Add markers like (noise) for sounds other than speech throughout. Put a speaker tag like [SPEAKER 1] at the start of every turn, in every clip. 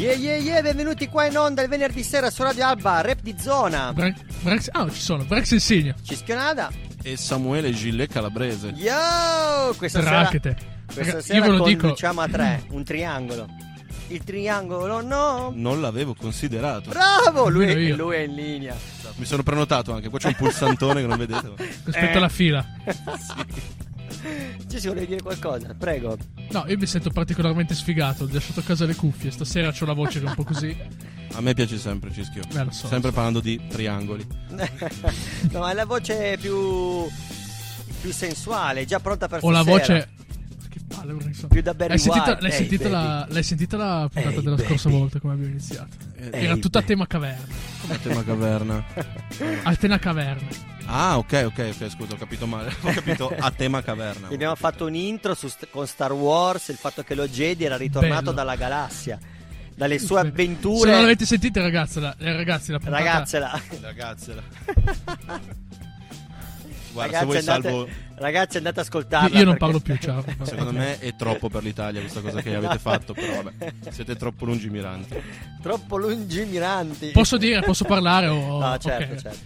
[SPEAKER 1] Yeah yeah yeah, benvenuti qua in onda il venerdì sera su Radio Alba, rap di zona.
[SPEAKER 2] Bra- Brax- ah, ci sono, Brax Insignia.
[SPEAKER 1] Cischionada.
[SPEAKER 3] e Samuele Gillet Calabrese.
[SPEAKER 1] Yo! Questa
[SPEAKER 2] Tracchete.
[SPEAKER 1] sera, questa
[SPEAKER 2] Raga,
[SPEAKER 1] sera
[SPEAKER 2] io ve lo dico.
[SPEAKER 1] a tre, un triangolo. Il triangolo no.
[SPEAKER 3] Non l'avevo considerato.
[SPEAKER 1] Bravo, lui, lui è in linea.
[SPEAKER 3] Mi sono prenotato anche. Qua c'è un pulsantone che non vedete. (laughs)
[SPEAKER 2] Aspetta
[SPEAKER 1] Eh.
[SPEAKER 2] la fila. (laughs)
[SPEAKER 1] Ci si vuole dire qualcosa? Prego.
[SPEAKER 2] No, io mi sento particolarmente sfigato. Ho lasciato a casa le cuffie. Stasera ho la voce che è un po' così.
[SPEAKER 3] A me piace sempre Cischio.
[SPEAKER 2] Eh, lo so,
[SPEAKER 3] sempre
[SPEAKER 2] lo so.
[SPEAKER 3] parlando di triangoli. (laughs)
[SPEAKER 1] no, è la voce più più sensuale, già pronta per
[SPEAKER 2] la
[SPEAKER 1] stasera.
[SPEAKER 2] voce. Palle, so.
[SPEAKER 1] Più da Barry
[SPEAKER 2] L'hai sentita,
[SPEAKER 1] White.
[SPEAKER 2] l'hai
[SPEAKER 1] Ehi,
[SPEAKER 2] sentita la, l'hai sentita la puntata
[SPEAKER 1] Ehi,
[SPEAKER 2] della scorsa
[SPEAKER 1] baby.
[SPEAKER 2] volta come abbiamo iniziato?
[SPEAKER 3] Eh,
[SPEAKER 2] Era tutta a tema caverna.
[SPEAKER 3] come tema caverna. (laughs)
[SPEAKER 2] A tema caverna.
[SPEAKER 3] Ah, ok, ok, ok. Scusa, ho capito male. (laughs) Ho capito a tema caverna.
[SPEAKER 1] Abbiamo fatto un intro su con Star Wars, il fatto che lo Jedi era ritornato
[SPEAKER 2] Bello.
[SPEAKER 1] dalla galassia, dalle sue
[SPEAKER 2] Se non
[SPEAKER 1] avventure.
[SPEAKER 2] l'avete sentita, ragazzi, la, eh, ragazzi, la puntata.
[SPEAKER 1] Ragazzela.
[SPEAKER 3] Ragazzela. (laughs) Guarda,
[SPEAKER 1] Ragazzi,
[SPEAKER 3] se
[SPEAKER 1] andate,
[SPEAKER 3] salvo.
[SPEAKER 1] ragazzi, andate a
[SPEAKER 2] Io,
[SPEAKER 1] ascoltarla.
[SPEAKER 2] io non parlo più, ciao. (laughs)
[SPEAKER 3] Secondo me è troppo per l'Italia questa cosa che avete fatto. Però vabbè, (laughs) siete troppo lungimiranti.
[SPEAKER 1] Troppo lungimiranti.
[SPEAKER 2] Posso dire, posso parlare? O...
[SPEAKER 1] No, certo,
[SPEAKER 2] ok.
[SPEAKER 1] certo.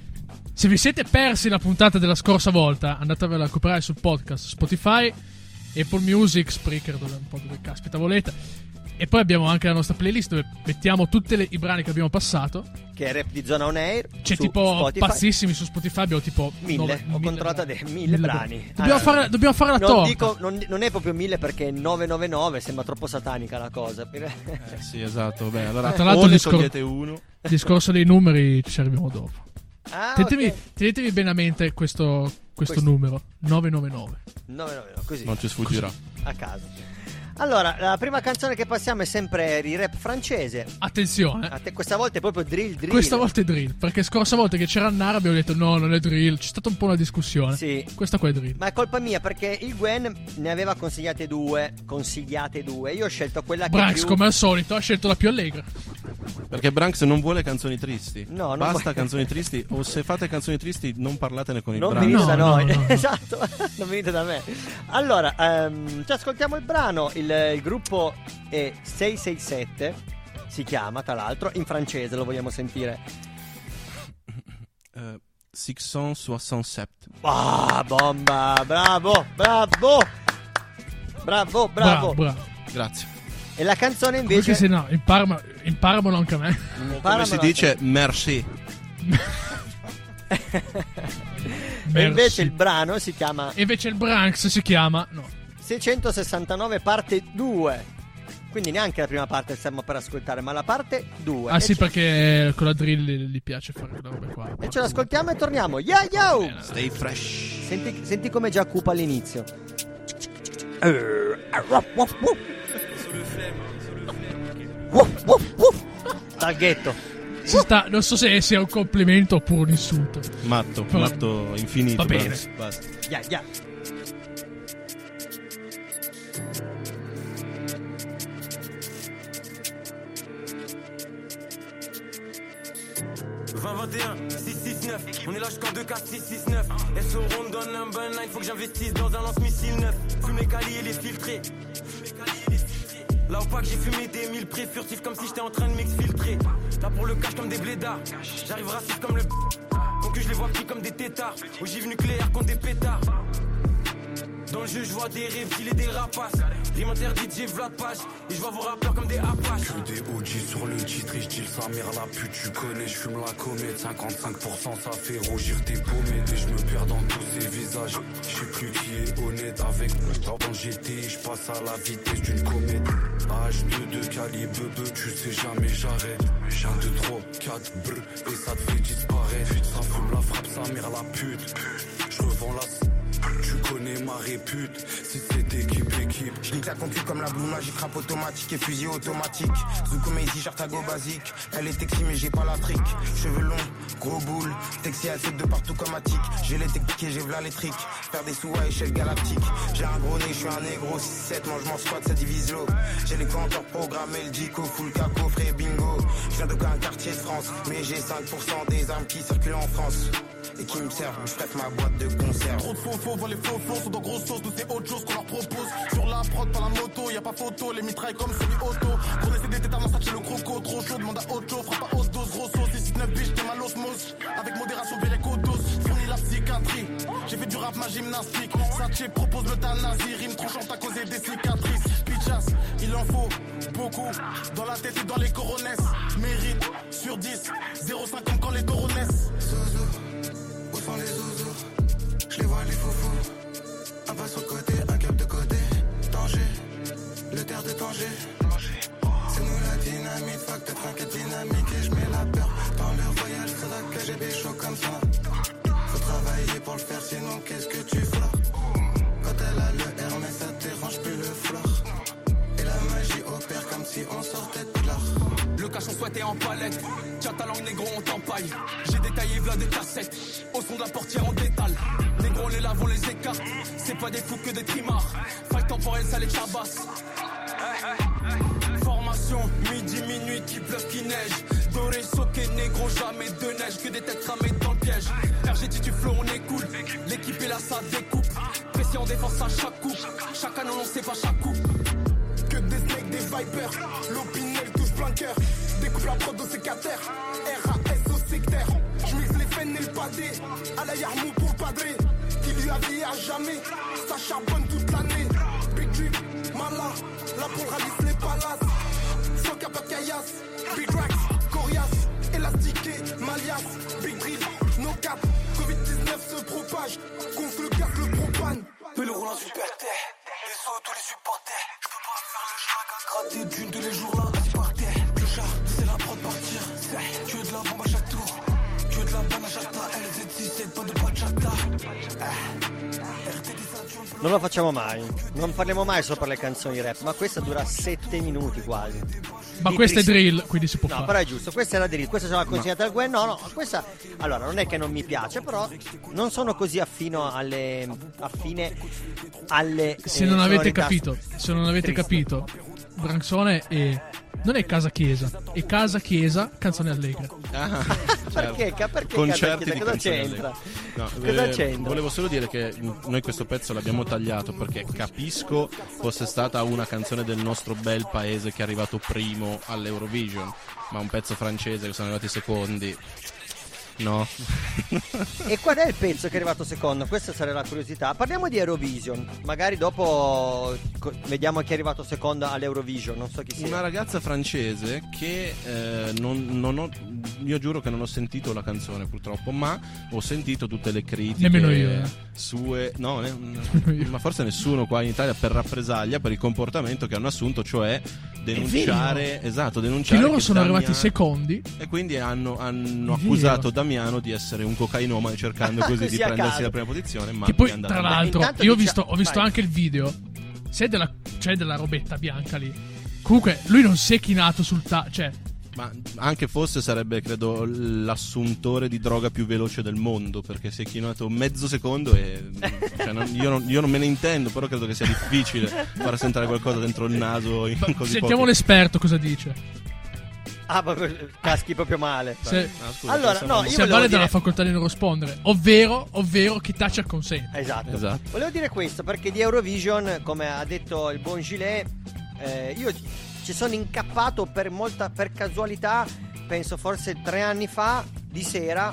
[SPEAKER 2] Se vi siete persi la puntata della scorsa volta, andatevela a recuperare sul podcast Spotify, Apple Music, Spreaker, dove un po' dove caspita volete. E poi abbiamo anche la nostra playlist dove mettiamo tutti le- i brani che abbiamo passato.
[SPEAKER 1] Che è rap di zona on air.
[SPEAKER 2] C'è
[SPEAKER 1] su
[SPEAKER 2] tipo
[SPEAKER 1] Spotify.
[SPEAKER 2] pazzissimi su Spotify, abbiamo tipo
[SPEAKER 1] Mille,
[SPEAKER 2] nove-
[SPEAKER 1] ho controllato
[SPEAKER 2] brani.
[SPEAKER 1] mille brani.
[SPEAKER 2] Dobbiamo,
[SPEAKER 1] Ah,
[SPEAKER 2] fare, dobbiamo fare la
[SPEAKER 1] Non,
[SPEAKER 2] torta.
[SPEAKER 1] dico, non, non è proprio mille perché è 999 sembra troppo satanica la cosa. (laughs)
[SPEAKER 3] Eh, sì, esatto. Beh, allora.
[SPEAKER 2] Tra l'altro il discor-
[SPEAKER 3] togliete uno.
[SPEAKER 2] Il discorso dei numeri ci arriviamo dopo.
[SPEAKER 1] Ah,
[SPEAKER 2] Tenetevi,
[SPEAKER 1] ok.
[SPEAKER 2] tenetevi bene a mente questo, questo
[SPEAKER 1] Questo.
[SPEAKER 2] numero 999.
[SPEAKER 1] 999, così.
[SPEAKER 3] Non ci sfuggirà.
[SPEAKER 1] a caso. Allora, la prima canzone che passiamo è sempre di rap francese.
[SPEAKER 2] Attenzione,
[SPEAKER 1] te, questa volta è proprio drill drill.
[SPEAKER 2] questa volta è drill. Perché scorsa volta che c'era Nara abbiamo detto no, non è drill. C'è stata un po' una discussione.
[SPEAKER 1] Sì.
[SPEAKER 2] Questa qua è drill.
[SPEAKER 1] Ma è colpa mia perché il Gwen ne aveva consigliate due, consigliate due. Io ho scelto quella che
[SPEAKER 2] Branks,
[SPEAKER 1] più...
[SPEAKER 2] come al solito, ha scelto la più allegra.
[SPEAKER 3] Perché Branks non vuole canzoni tristi.
[SPEAKER 1] No, non
[SPEAKER 3] Basta
[SPEAKER 1] vuole-
[SPEAKER 3] canzoni tristi. O se fate canzoni tristi, non parlatene con il
[SPEAKER 1] Non
[SPEAKER 3] Branks.
[SPEAKER 1] venite
[SPEAKER 2] No,
[SPEAKER 1] da
[SPEAKER 2] no,
[SPEAKER 1] noi,
[SPEAKER 2] no, no. (laughs)
[SPEAKER 1] esatto, non venite da me. Allora, ehm, ci ascoltiamo il brano. Il, il gruppo è 667, si chiama tra l'altro, in francese lo vogliamo sentire.
[SPEAKER 3] Eh, 667.
[SPEAKER 1] Ah, bomba, bravo, bravo, bravo, bravo.
[SPEAKER 2] Bravo, bravo.
[SPEAKER 3] Grazie.
[SPEAKER 1] E la canzone
[SPEAKER 2] Invece,
[SPEAKER 1] invece...
[SPEAKER 2] se no, imparano, imparamelo anche a me.
[SPEAKER 3] Come
[SPEAKER 1] Imparamelo
[SPEAKER 3] si dice, merci. (laughs)
[SPEAKER 1] E invece il brano si chiama
[SPEAKER 2] E invece il Branks si chiama. No.
[SPEAKER 1] 669 parte 2. Quindi neanche la prima parte stiamo per ascoltare, ma la parte 2.
[SPEAKER 2] Ah
[SPEAKER 1] e,
[SPEAKER 2] sì,
[SPEAKER 1] ce-
[SPEAKER 2] perché con la drill gli piace fare quelle robe qua.
[SPEAKER 1] e ce l'ascoltiamo e torniamo. Yo yo!
[SPEAKER 3] Stay fresh.
[SPEAKER 1] Senti, senti come già cupa all'inizio. Dal ghetto.
[SPEAKER 2] Si sta, non so se sia un complimento oppure un insulto.
[SPEAKER 3] Matto,
[SPEAKER 2] Però-
[SPEAKER 3] matto infinito.
[SPEAKER 2] Va bene.
[SPEAKER 3] Basta.
[SPEAKER 1] Ya, ya.
[SPEAKER 4] On est là jusqu'en 2K 669 SO on me donne un bon il faut que j'investisse dans un lance-missile neuf Fume les calis et les filtrés Là au pack j'ai fumé des mille pré furtifs comme si j'étais en train de m'exfiltrer. Là pour le cash comme des blédards. J'arrive raciste comme le Donc je les vois petits comme des tétards. Ogive nucléaire contre des pétards dans le jeu, je vois des reptiles et des rapaces. Rime interdite, j'ai Vlad Page. Et je vois vos rappeurs comme des apaches.
[SPEAKER 5] Que des OG sur le titre et je sa mère la pute tu connais. Je fume la comète 55% ça fait rougir tes pommettes. Et je me perds dans tous ces visages. Je sais plus qui est honnête avec moi. Quand j'étais je passe à la vitesse d'une comète. H2 de calibre tu sais jamais j'arrête. 1, 2, 3, 4 brr et ça te fait disparaître. Ça fume la frappe sa mère la pute. Je revends la tu connais ma répute. Si c'est équipe, équipe.
[SPEAKER 6] Je nique la concu comme la blue magique, rap automatique et fusil automatique. Mehdi, Jartago basique. Elle est texi mais j'ai pas la trick. Cheveux longs, gros boule. Texi à de partout comme Attic. J'ai les techniques et j'ai v'là les tricks. Faire des sous à échelle galactique. J'ai un gros nez, je suis un négro. 6-7, mange squat, ça divise l'eau. J'ai les compteurs programmés, le dico, full caco, frais bingo. Je viens d'aucun quartier de France, mais j'ai 5% des armes qui circulent en France. Et qui me servent, je prête ma boîte de conserve.
[SPEAKER 7] Trop de faux faux, voient les faux faux, sont dans grosse sauce, nous c'est autre chose qu'on leur propose. Sur la prod, dans la moto, y a pas photo, les mitrailles comme semi-auto. Pour décider, t'es tellement chez le croco, trop chaud, demande à chose, frappe à hausse dose, gros sauce, 6 9 biches, t'es mal osmose. Avec modération, les codos, fournis la psychiatrie. J'ai fait du rap, ma gymnastique. Satché propose l'euthanasie, rime tranchante à causer des cicatrices. Pichas, il en faut beaucoup. Dans la tête et dans les coronesses. Mérite sur 10, 0,5 comme quand les taureaux.
[SPEAKER 6] Où sont les zouzous Je les vois les foufous. Un pas sur le côté, un cap de côté. Danger, le terre de danger. C'est nous la dynamite, fuck de tranquille dynamique et je mets la peur dans leur voyage. Que j'ai des chaud comme ça. Faut travailler pour le faire, sinon qu'est-ce que tu
[SPEAKER 7] Souhaité en palette. Tiens ta langue négro, on t'empaille. J'ai détaillé v'là des cassettes. Au son de la portière, on détale. Négro, les lavons, les écarts. C'est pas des fous que des trimards. Faille temporelle, ça les tabasse. Formation, midi, minuit, qui pleuve, qui neige. Doré, soqué, négro, jamais de neige. Que des têtes cramées dans le piège. RG, tu flow, on est cool. L'équipe est là, ça découpe. Pression, défense à chaque coup. Chaque année, on sait pas chaque coup. Que des snakes, des vipers. L'opinel touche plein cœur. Découpe la prod au sécateur. RAS au sectaire. J'mise les fennes et le padé. À la Yarmou pour padré. Qui lui a dit à jamais. Ça charbonne toute l'année. Big drip, mala. Là pour ralice les palaces. Sans qu'il y a pas de caillasse. Big racks, coriace. Élastiqué, malias. Big drill, no cap. Covid-19 se propage. Gonfle le gaz, le propane. Mais le roulant super terre. Les sauts, tous les supporters. Je peux pas faire le choix qu'à gratter d'une
[SPEAKER 1] Non lo facciamo mai. Non parliamo mai sopra le canzoni rap, ma questa dura 7 minuti quasi.
[SPEAKER 2] Ma
[SPEAKER 1] Di
[SPEAKER 2] questa è
[SPEAKER 1] Chris-
[SPEAKER 2] drill, quindi si può
[SPEAKER 1] No,
[SPEAKER 2] fare.
[SPEAKER 1] però è giusto, questa era drill, questa ce l'ha consigliata il Gwen. No, no, questa. Allora, non è che non mi piace, però non sono così affino alle. affine alle.
[SPEAKER 2] Se
[SPEAKER 1] eh,
[SPEAKER 2] non avete capito, se non avete
[SPEAKER 1] tristi.
[SPEAKER 2] capito, Branxone è. Non è casa chiesa, è casa chiesa, canzone allegra.
[SPEAKER 3] Ah, (laughs)
[SPEAKER 1] Perché? Ca- perché
[SPEAKER 3] Concerti
[SPEAKER 1] Casa
[SPEAKER 3] di
[SPEAKER 1] Chiesa? Cosa c'entra?
[SPEAKER 3] No,
[SPEAKER 1] Cosa
[SPEAKER 3] eh,
[SPEAKER 1] c'entra?
[SPEAKER 3] Volevo solo dire che noi questo pezzo l'abbiamo tagliato perché capisco fosse stata una canzone del nostro bel paese che è arrivato primo all'Eurovision, ma un pezzo francese che sono arrivati secondi. No. (laughs)
[SPEAKER 1] E qual è il pezzo che è arrivato secondo? Questa sarebbe la curiosità. Parliamo di Eurovision. Magari dopo co- vediamo chi è arrivato secondo all'Eurovision. Non so chi sia.
[SPEAKER 3] Una ragazza francese che eh, non, non ho, io giuro che non ho sentito la canzone purtroppo, ma ho sentito tutte le critiche
[SPEAKER 2] Nemmeno io, eh.
[SPEAKER 3] sue, no, (laughs) ne-
[SPEAKER 2] io.
[SPEAKER 3] ma forse nessuno qua in Italia per rappresaglia per il comportamento che hanno assunto, cioè denunciare, esatto,
[SPEAKER 2] Che
[SPEAKER 3] denunciare
[SPEAKER 2] loro
[SPEAKER 3] che
[SPEAKER 2] sono arrivati
[SPEAKER 3] Damiano-
[SPEAKER 2] secondi.
[SPEAKER 3] e quindi hanno, hanno
[SPEAKER 2] È vero.
[SPEAKER 3] Damiano di essere un cocainomane cercando (laughs) così di prendersi
[SPEAKER 1] caso.
[SPEAKER 3] la prima posizione, ma
[SPEAKER 2] Che poi, tra l'altro, io ho
[SPEAKER 1] dicia-
[SPEAKER 2] visto, ho visto anche il video. C'è della, c'è della robetta bianca lì. Comunque, lui non si è chinato sul ta. Cioè,
[SPEAKER 3] Ma anche fosse sarebbe, credo, l'assuntore di droga più veloce del mondo, perché si è chinato mezzo secondo e... (laughs) cioè, non- io, non, io non me ne intendo, però credo che sia difficile far sentire qualcosa dentro il naso in così
[SPEAKER 2] sentiamo
[SPEAKER 3] pochi-
[SPEAKER 2] l'esperto cosa dice.
[SPEAKER 1] Ah, proprio- caschi proprio male.
[SPEAKER 2] Se,
[SPEAKER 3] Ah, scusa,
[SPEAKER 1] Allora, no, io
[SPEAKER 2] si
[SPEAKER 1] volevo
[SPEAKER 2] avvale
[SPEAKER 1] dire-
[SPEAKER 2] dalla facoltà di non rispondere. Ovvero, ovvero chi taccia consente.
[SPEAKER 1] Esatto.
[SPEAKER 3] Esatto.
[SPEAKER 1] Volevo dire questo perché di Eurovision, come ha detto il buon Gilet, eh, io ci sono incappato per molta per casualità, penso forse tre anni fa, di sera,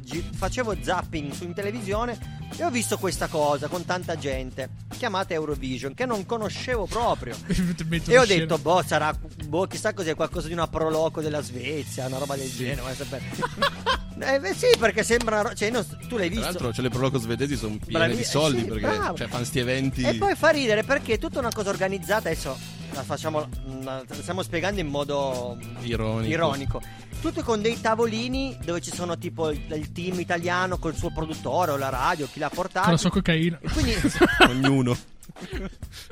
[SPEAKER 1] gi- facevo zapping su in televisione e ho visto questa cosa con tanta gente, chiamata Eurovision, che non conoscevo proprio. (laughs) E ho detto, boh, sarà, boh, chissà cos'è, qualcosa di una proloco della Svezia, una roba del genere, vai a sapere. (laughs) eh, beh, sì, perché sembra, ro- cioè, non- tu l'hai
[SPEAKER 3] Tra
[SPEAKER 1] visto?
[SPEAKER 3] l'altro, cioè, le proloco svedesi sono piene
[SPEAKER 1] Bravi-
[SPEAKER 3] di soldi
[SPEAKER 1] eh sì,
[SPEAKER 3] perché
[SPEAKER 1] bravo.
[SPEAKER 3] cioè, fanno sti eventi.
[SPEAKER 1] E poi fa ridere perché è tutta una cosa organizzata. Adesso la facciamo, la stiamo spiegando in modo
[SPEAKER 3] Ironico.
[SPEAKER 1] ironico. Tutto con dei tavolini dove ci sono tipo il, il team italiano col suo produttore o la radio, chi l'ha portato.
[SPEAKER 2] Con la sua cocaina.
[SPEAKER 1] E quindi (laughs)
[SPEAKER 3] Ognuno. (laughs)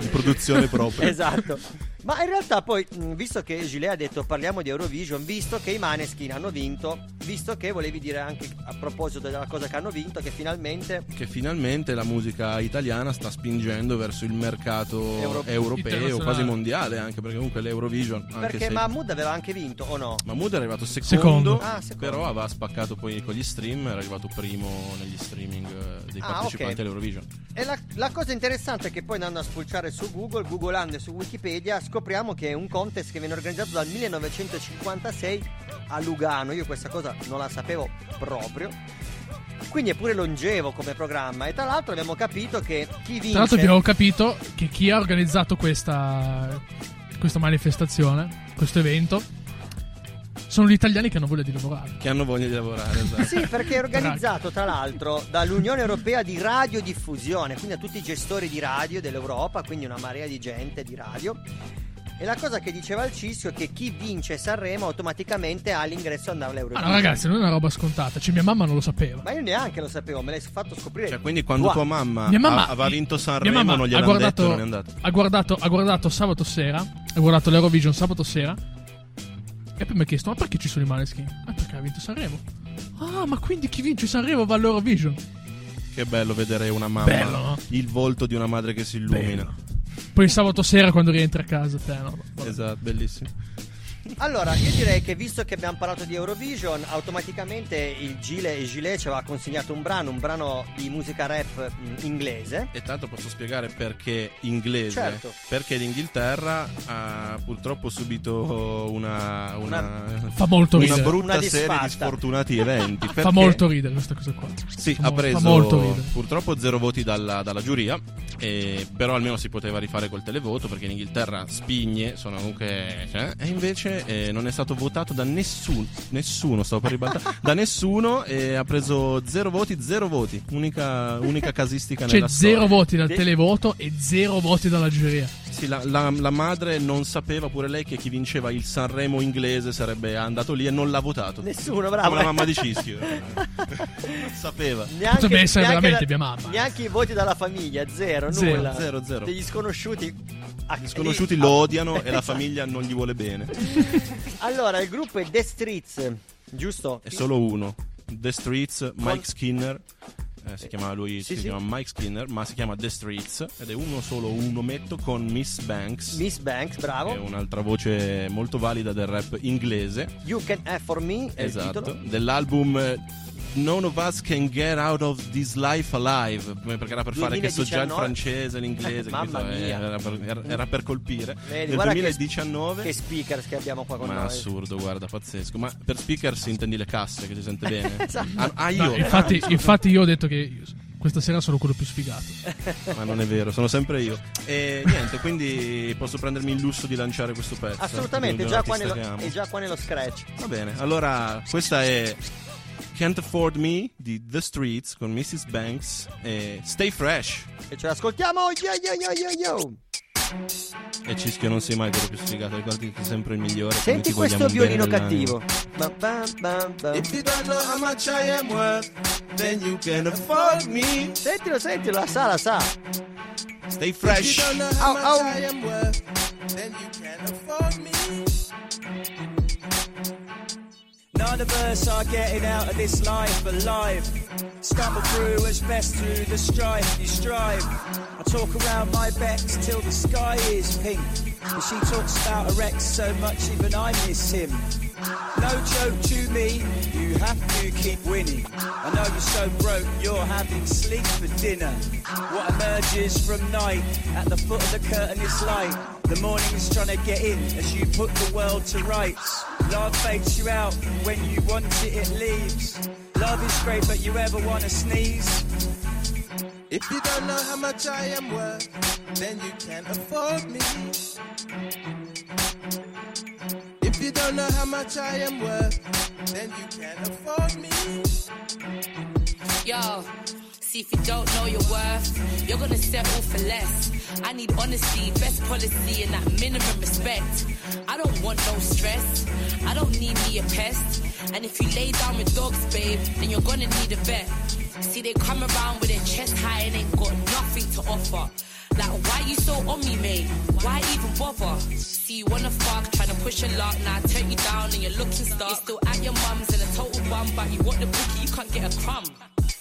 [SPEAKER 3] In produzione propria.
[SPEAKER 1] esatto. Ma in realtà poi, visto che Gilet ha detto parliamo di Eurovision, visto che i Maneskin hanno vinto, visto che volevi dire anche a proposito della cosa che hanno vinto, che finalmente
[SPEAKER 3] Che finalmente la musica italiana sta spingendo verso il mercato
[SPEAKER 1] Euro-
[SPEAKER 3] europeo, quasi mondiale, anche perché comunque l'Eurovision. Anche
[SPEAKER 1] perché
[SPEAKER 3] se
[SPEAKER 1] Mahmood aveva anche vinto o no?
[SPEAKER 3] Mahmood è arrivato secondo,
[SPEAKER 2] Secondo.
[SPEAKER 1] Ah, secondo.
[SPEAKER 3] però aveva spaccato poi con gli stream, era arrivato primo negli streaming eh, dei
[SPEAKER 1] Ah,
[SPEAKER 3] partecipanti
[SPEAKER 1] ok.
[SPEAKER 3] all'Eurovision.
[SPEAKER 1] E la, la cosa interessante è che poi andando a spulciare su Google, googolando e su Wikipedia, scopriamo che è un contest che viene organizzato dal 1956 a Lugano. Io questa cosa non la sapevo proprio. Quindi è pure longevo come programma. E tra l'altro abbiamo capito che chi vince.
[SPEAKER 2] Tra l'altro abbiamo capito che chi ha organizzato questa, questa manifestazione, questo evento, sono gli italiani che hanno voglia di lavorare.
[SPEAKER 3] Che hanno voglia di lavorare, esatto.
[SPEAKER 1] Sì, perché è organizzato tra l'altro dall'Unione Europea di Radiodiffusione, quindi a tutti i gestori di radio dell'Europa, quindi una marea di gente di radio. E la cosa che diceva il Cischio è che chi vince Sanremo automaticamente ha l'ingresso
[SPEAKER 2] Ma
[SPEAKER 1] all'Eurovision.
[SPEAKER 2] no, ragazzi, non è una roba scontata. Cioè, mia mamma non lo sapeva.
[SPEAKER 1] Ma io neanche lo sapevo, me l'hai fatto scoprire.
[SPEAKER 3] Cioè, quindi quando
[SPEAKER 1] Qua.
[SPEAKER 3] tua mamma,
[SPEAKER 2] mamma
[SPEAKER 3] aveva vinto
[SPEAKER 2] mia
[SPEAKER 3] Sanremo
[SPEAKER 2] mamma
[SPEAKER 3] non
[SPEAKER 2] ha
[SPEAKER 3] gliel'hanno
[SPEAKER 2] guardato,
[SPEAKER 3] detto non è andato.
[SPEAKER 2] ha guardato, ha guardato sabato sera, ha guardato l'Eurovision sabato sera e poi mi ha chiesto, ma perché ci sono i Maneskin? Ah, perché ha vinto Sanremo. Ah, ma quindi chi vince Sanremo va all'Eurovision?
[SPEAKER 3] Che bello vedere una mamma,
[SPEAKER 2] Bello, no?
[SPEAKER 3] il volto di una madre che si illumina.
[SPEAKER 2] Poi il sabato sera quando rientra a casa, te, no? Vabbè.
[SPEAKER 3] Esatto, bellissimo.
[SPEAKER 1] Allora, io direi che visto che abbiamo parlato di Eurovision, automaticamente il Gile e Gilet ci aveva consegnato un brano, un brano di musica rap mh, inglese.
[SPEAKER 3] E tanto posso spiegare perché inglese.
[SPEAKER 1] Certo.
[SPEAKER 3] Perché l'Inghilterra ha purtroppo subito una, una,
[SPEAKER 2] Fa molto
[SPEAKER 3] una
[SPEAKER 2] ridere.
[SPEAKER 3] brutta
[SPEAKER 1] Una
[SPEAKER 3] serie di sfortunati (laughs) eventi.
[SPEAKER 2] Fa molto ridere questa cosa qua.
[SPEAKER 3] Sì,
[SPEAKER 2] Fa
[SPEAKER 3] ha preso
[SPEAKER 2] molto ridere.
[SPEAKER 3] purtroppo zero voti dalla, dalla giuria, e- però almeno si poteva rifare col televoto perché in Inghilterra spigne sono comunque... cioè, e invece eh, non è stato votato da nessuno, nessuno, stavo per ribaltare, da nessuno e ha preso zero voti, zero voti, unica, unica casistica
[SPEAKER 2] C'è
[SPEAKER 3] nella
[SPEAKER 2] zero
[SPEAKER 3] storia.
[SPEAKER 2] voti dal televoto e zero voti dalla giuria.
[SPEAKER 3] Sì, la, la- la madre non sapeva pure lei che chi vinceva il Sanremo inglese sarebbe andato lì e non l'ha votato.
[SPEAKER 1] Nessuno, bravo.
[SPEAKER 3] Come la mamma di Cischio. non sapeva.
[SPEAKER 1] Neanche,
[SPEAKER 2] Potrebbe essere
[SPEAKER 1] neanche
[SPEAKER 2] veramente mia mamma.
[SPEAKER 1] Neanche i voti dalla famiglia, zero,
[SPEAKER 2] Zero,
[SPEAKER 1] nulla.
[SPEAKER 3] zero, zero.
[SPEAKER 1] Degli sconosciuti. Ah,
[SPEAKER 3] Gli sconosciuti
[SPEAKER 1] lì-
[SPEAKER 3] lo odiano e la famiglia non gli vuole bene. (laughs)
[SPEAKER 1] Allora, il gruppo è The Streets, giusto?
[SPEAKER 3] È solo uno. The Streets, Mike Skinner. Eh, si chiama lui,
[SPEAKER 1] Sì,
[SPEAKER 3] si
[SPEAKER 1] sì.
[SPEAKER 3] chiama Mike Skinner, ma si chiama The Streets ed è uno solo, un ometto con Miss Banks.
[SPEAKER 1] Miss Banks,
[SPEAKER 3] che
[SPEAKER 1] bravo.
[SPEAKER 3] è un'altra voce molto valida del rap inglese.
[SPEAKER 1] You Can Have For Me è il
[SPEAKER 3] Esatto. Dell'album eh, None of Us Can Get Out of This Life Alive. Perché era per fare che so già il
[SPEAKER 1] 2019.
[SPEAKER 3] francese, l'inglese. (laughs)
[SPEAKER 1] Mamma
[SPEAKER 3] capito?
[SPEAKER 1] Mia.
[SPEAKER 3] Era per, era- per colpire.
[SPEAKER 1] Vedi,
[SPEAKER 3] Nel
[SPEAKER 1] guarda che-
[SPEAKER 3] 2019.
[SPEAKER 1] Che speakers che abbiamo qua con
[SPEAKER 3] Ma
[SPEAKER 1] noi.
[SPEAKER 3] assurdo, guarda, pazzesco. Ma per speakers intendi le casse che si sente bene? (laughs)
[SPEAKER 1] Esatto.
[SPEAKER 3] Ah, ah,
[SPEAKER 2] No,
[SPEAKER 3] io?
[SPEAKER 2] infatti,
[SPEAKER 3] Ah, (laughs)
[SPEAKER 2] infatti io ho detto che io- questa sera sono quello più sfigato.
[SPEAKER 3] ma non è vero, sono sempre io. E niente, quindi posso prendermi il lusso di lanciare questo pezzo.
[SPEAKER 1] Assolutamente, già qua, nello, è già qua nello scratch.
[SPEAKER 3] Va bene, allora questa è Can't Afford Me di The Streets con Mrs. Banks e Stay Fresh.
[SPEAKER 1] E ce l'ascoltiamo. Yo, yo, yo, yo, yo.
[SPEAKER 3] E Cischio non sei mai quello più sfigato, ricordi che sei sempre il migliore.
[SPEAKER 1] Senti questo violino cattivo. Bam, bam, bam.
[SPEAKER 5] If you don't know how much I am worth, then you can afford me.
[SPEAKER 1] Sentilo, sentilo, la sa, la sa.
[SPEAKER 3] Stay
[SPEAKER 5] If you
[SPEAKER 3] fresh.
[SPEAKER 5] don't know how
[SPEAKER 1] Ow,
[SPEAKER 5] much
[SPEAKER 1] ow.
[SPEAKER 5] I am worth, then you can afford me.
[SPEAKER 8] None of us are getting out of this life alive. Stumble through as best through the strife you strive. I talk around my becks till the sky is pink. But she talks about her ex so much even I miss him. No joke to me, you have to keep winning. I know you're so broke, you're having sleep for dinner. What emerges from night at the foot of the curtain is light. The morning is trying to get in as you put the world to rights. Love fakes you out when you want it, it leaves. Love is great, but you ever want to sneeze?
[SPEAKER 5] If you don't know how much I am worth, then you can't afford me. Don't know how much I am worth, then you can't afford me.
[SPEAKER 9] Yo, See if you don't know your worth, you're gonna settle for less. I need honesty, best policy, and that minimum respect. I don't want no stress. I don't need me a pest. And if you lay down with dogs, babe, then you're gonna need a vet. See, they come around with their chest high and ain't got nothing to offer. Like, why you so on me, mate? Why even bother? See, you wanna fuck, tryna push a lot, now I turn you down and you're looking stuck. You're still at your mum's and a total bum, but you want the bookie, you can't get a crumb.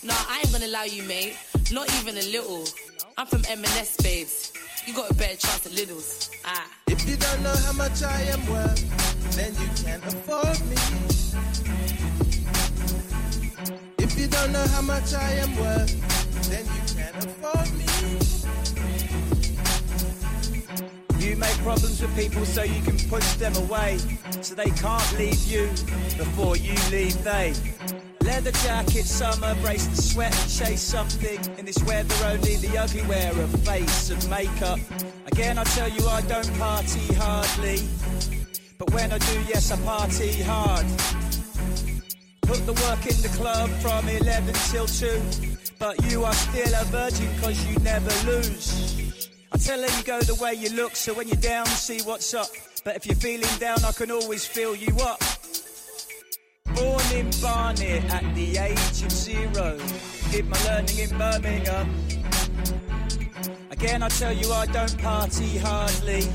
[SPEAKER 9] Nah, I ain't gonna allow you, mate. Not even a little. I'm from M&S, babes. You got a better chance at Littles. Ah.
[SPEAKER 5] If you don't know how much I am worth, then you can't afford me. If you don't know how much I am worth, then you can't afford me.
[SPEAKER 8] Make problems with people so you can push them away, so they can't leave you before you leave they. Leather jacket, summer, brace the sweat, chase something. In this weather, only the ugly wear a face of makeup. Again, I tell you, I don't party hardly. But when I do, yes, I party hard. Put the work in the club from 11 till 2. But you are still a virgin cause you never lose. I tell her you go the way you look, so when you're down, see what's up. But if you're feeling down, I can always fill you up. Born in Barnet at the age of zero. Did my learning in Birmingham. Again, I tell you, I don't party hardly.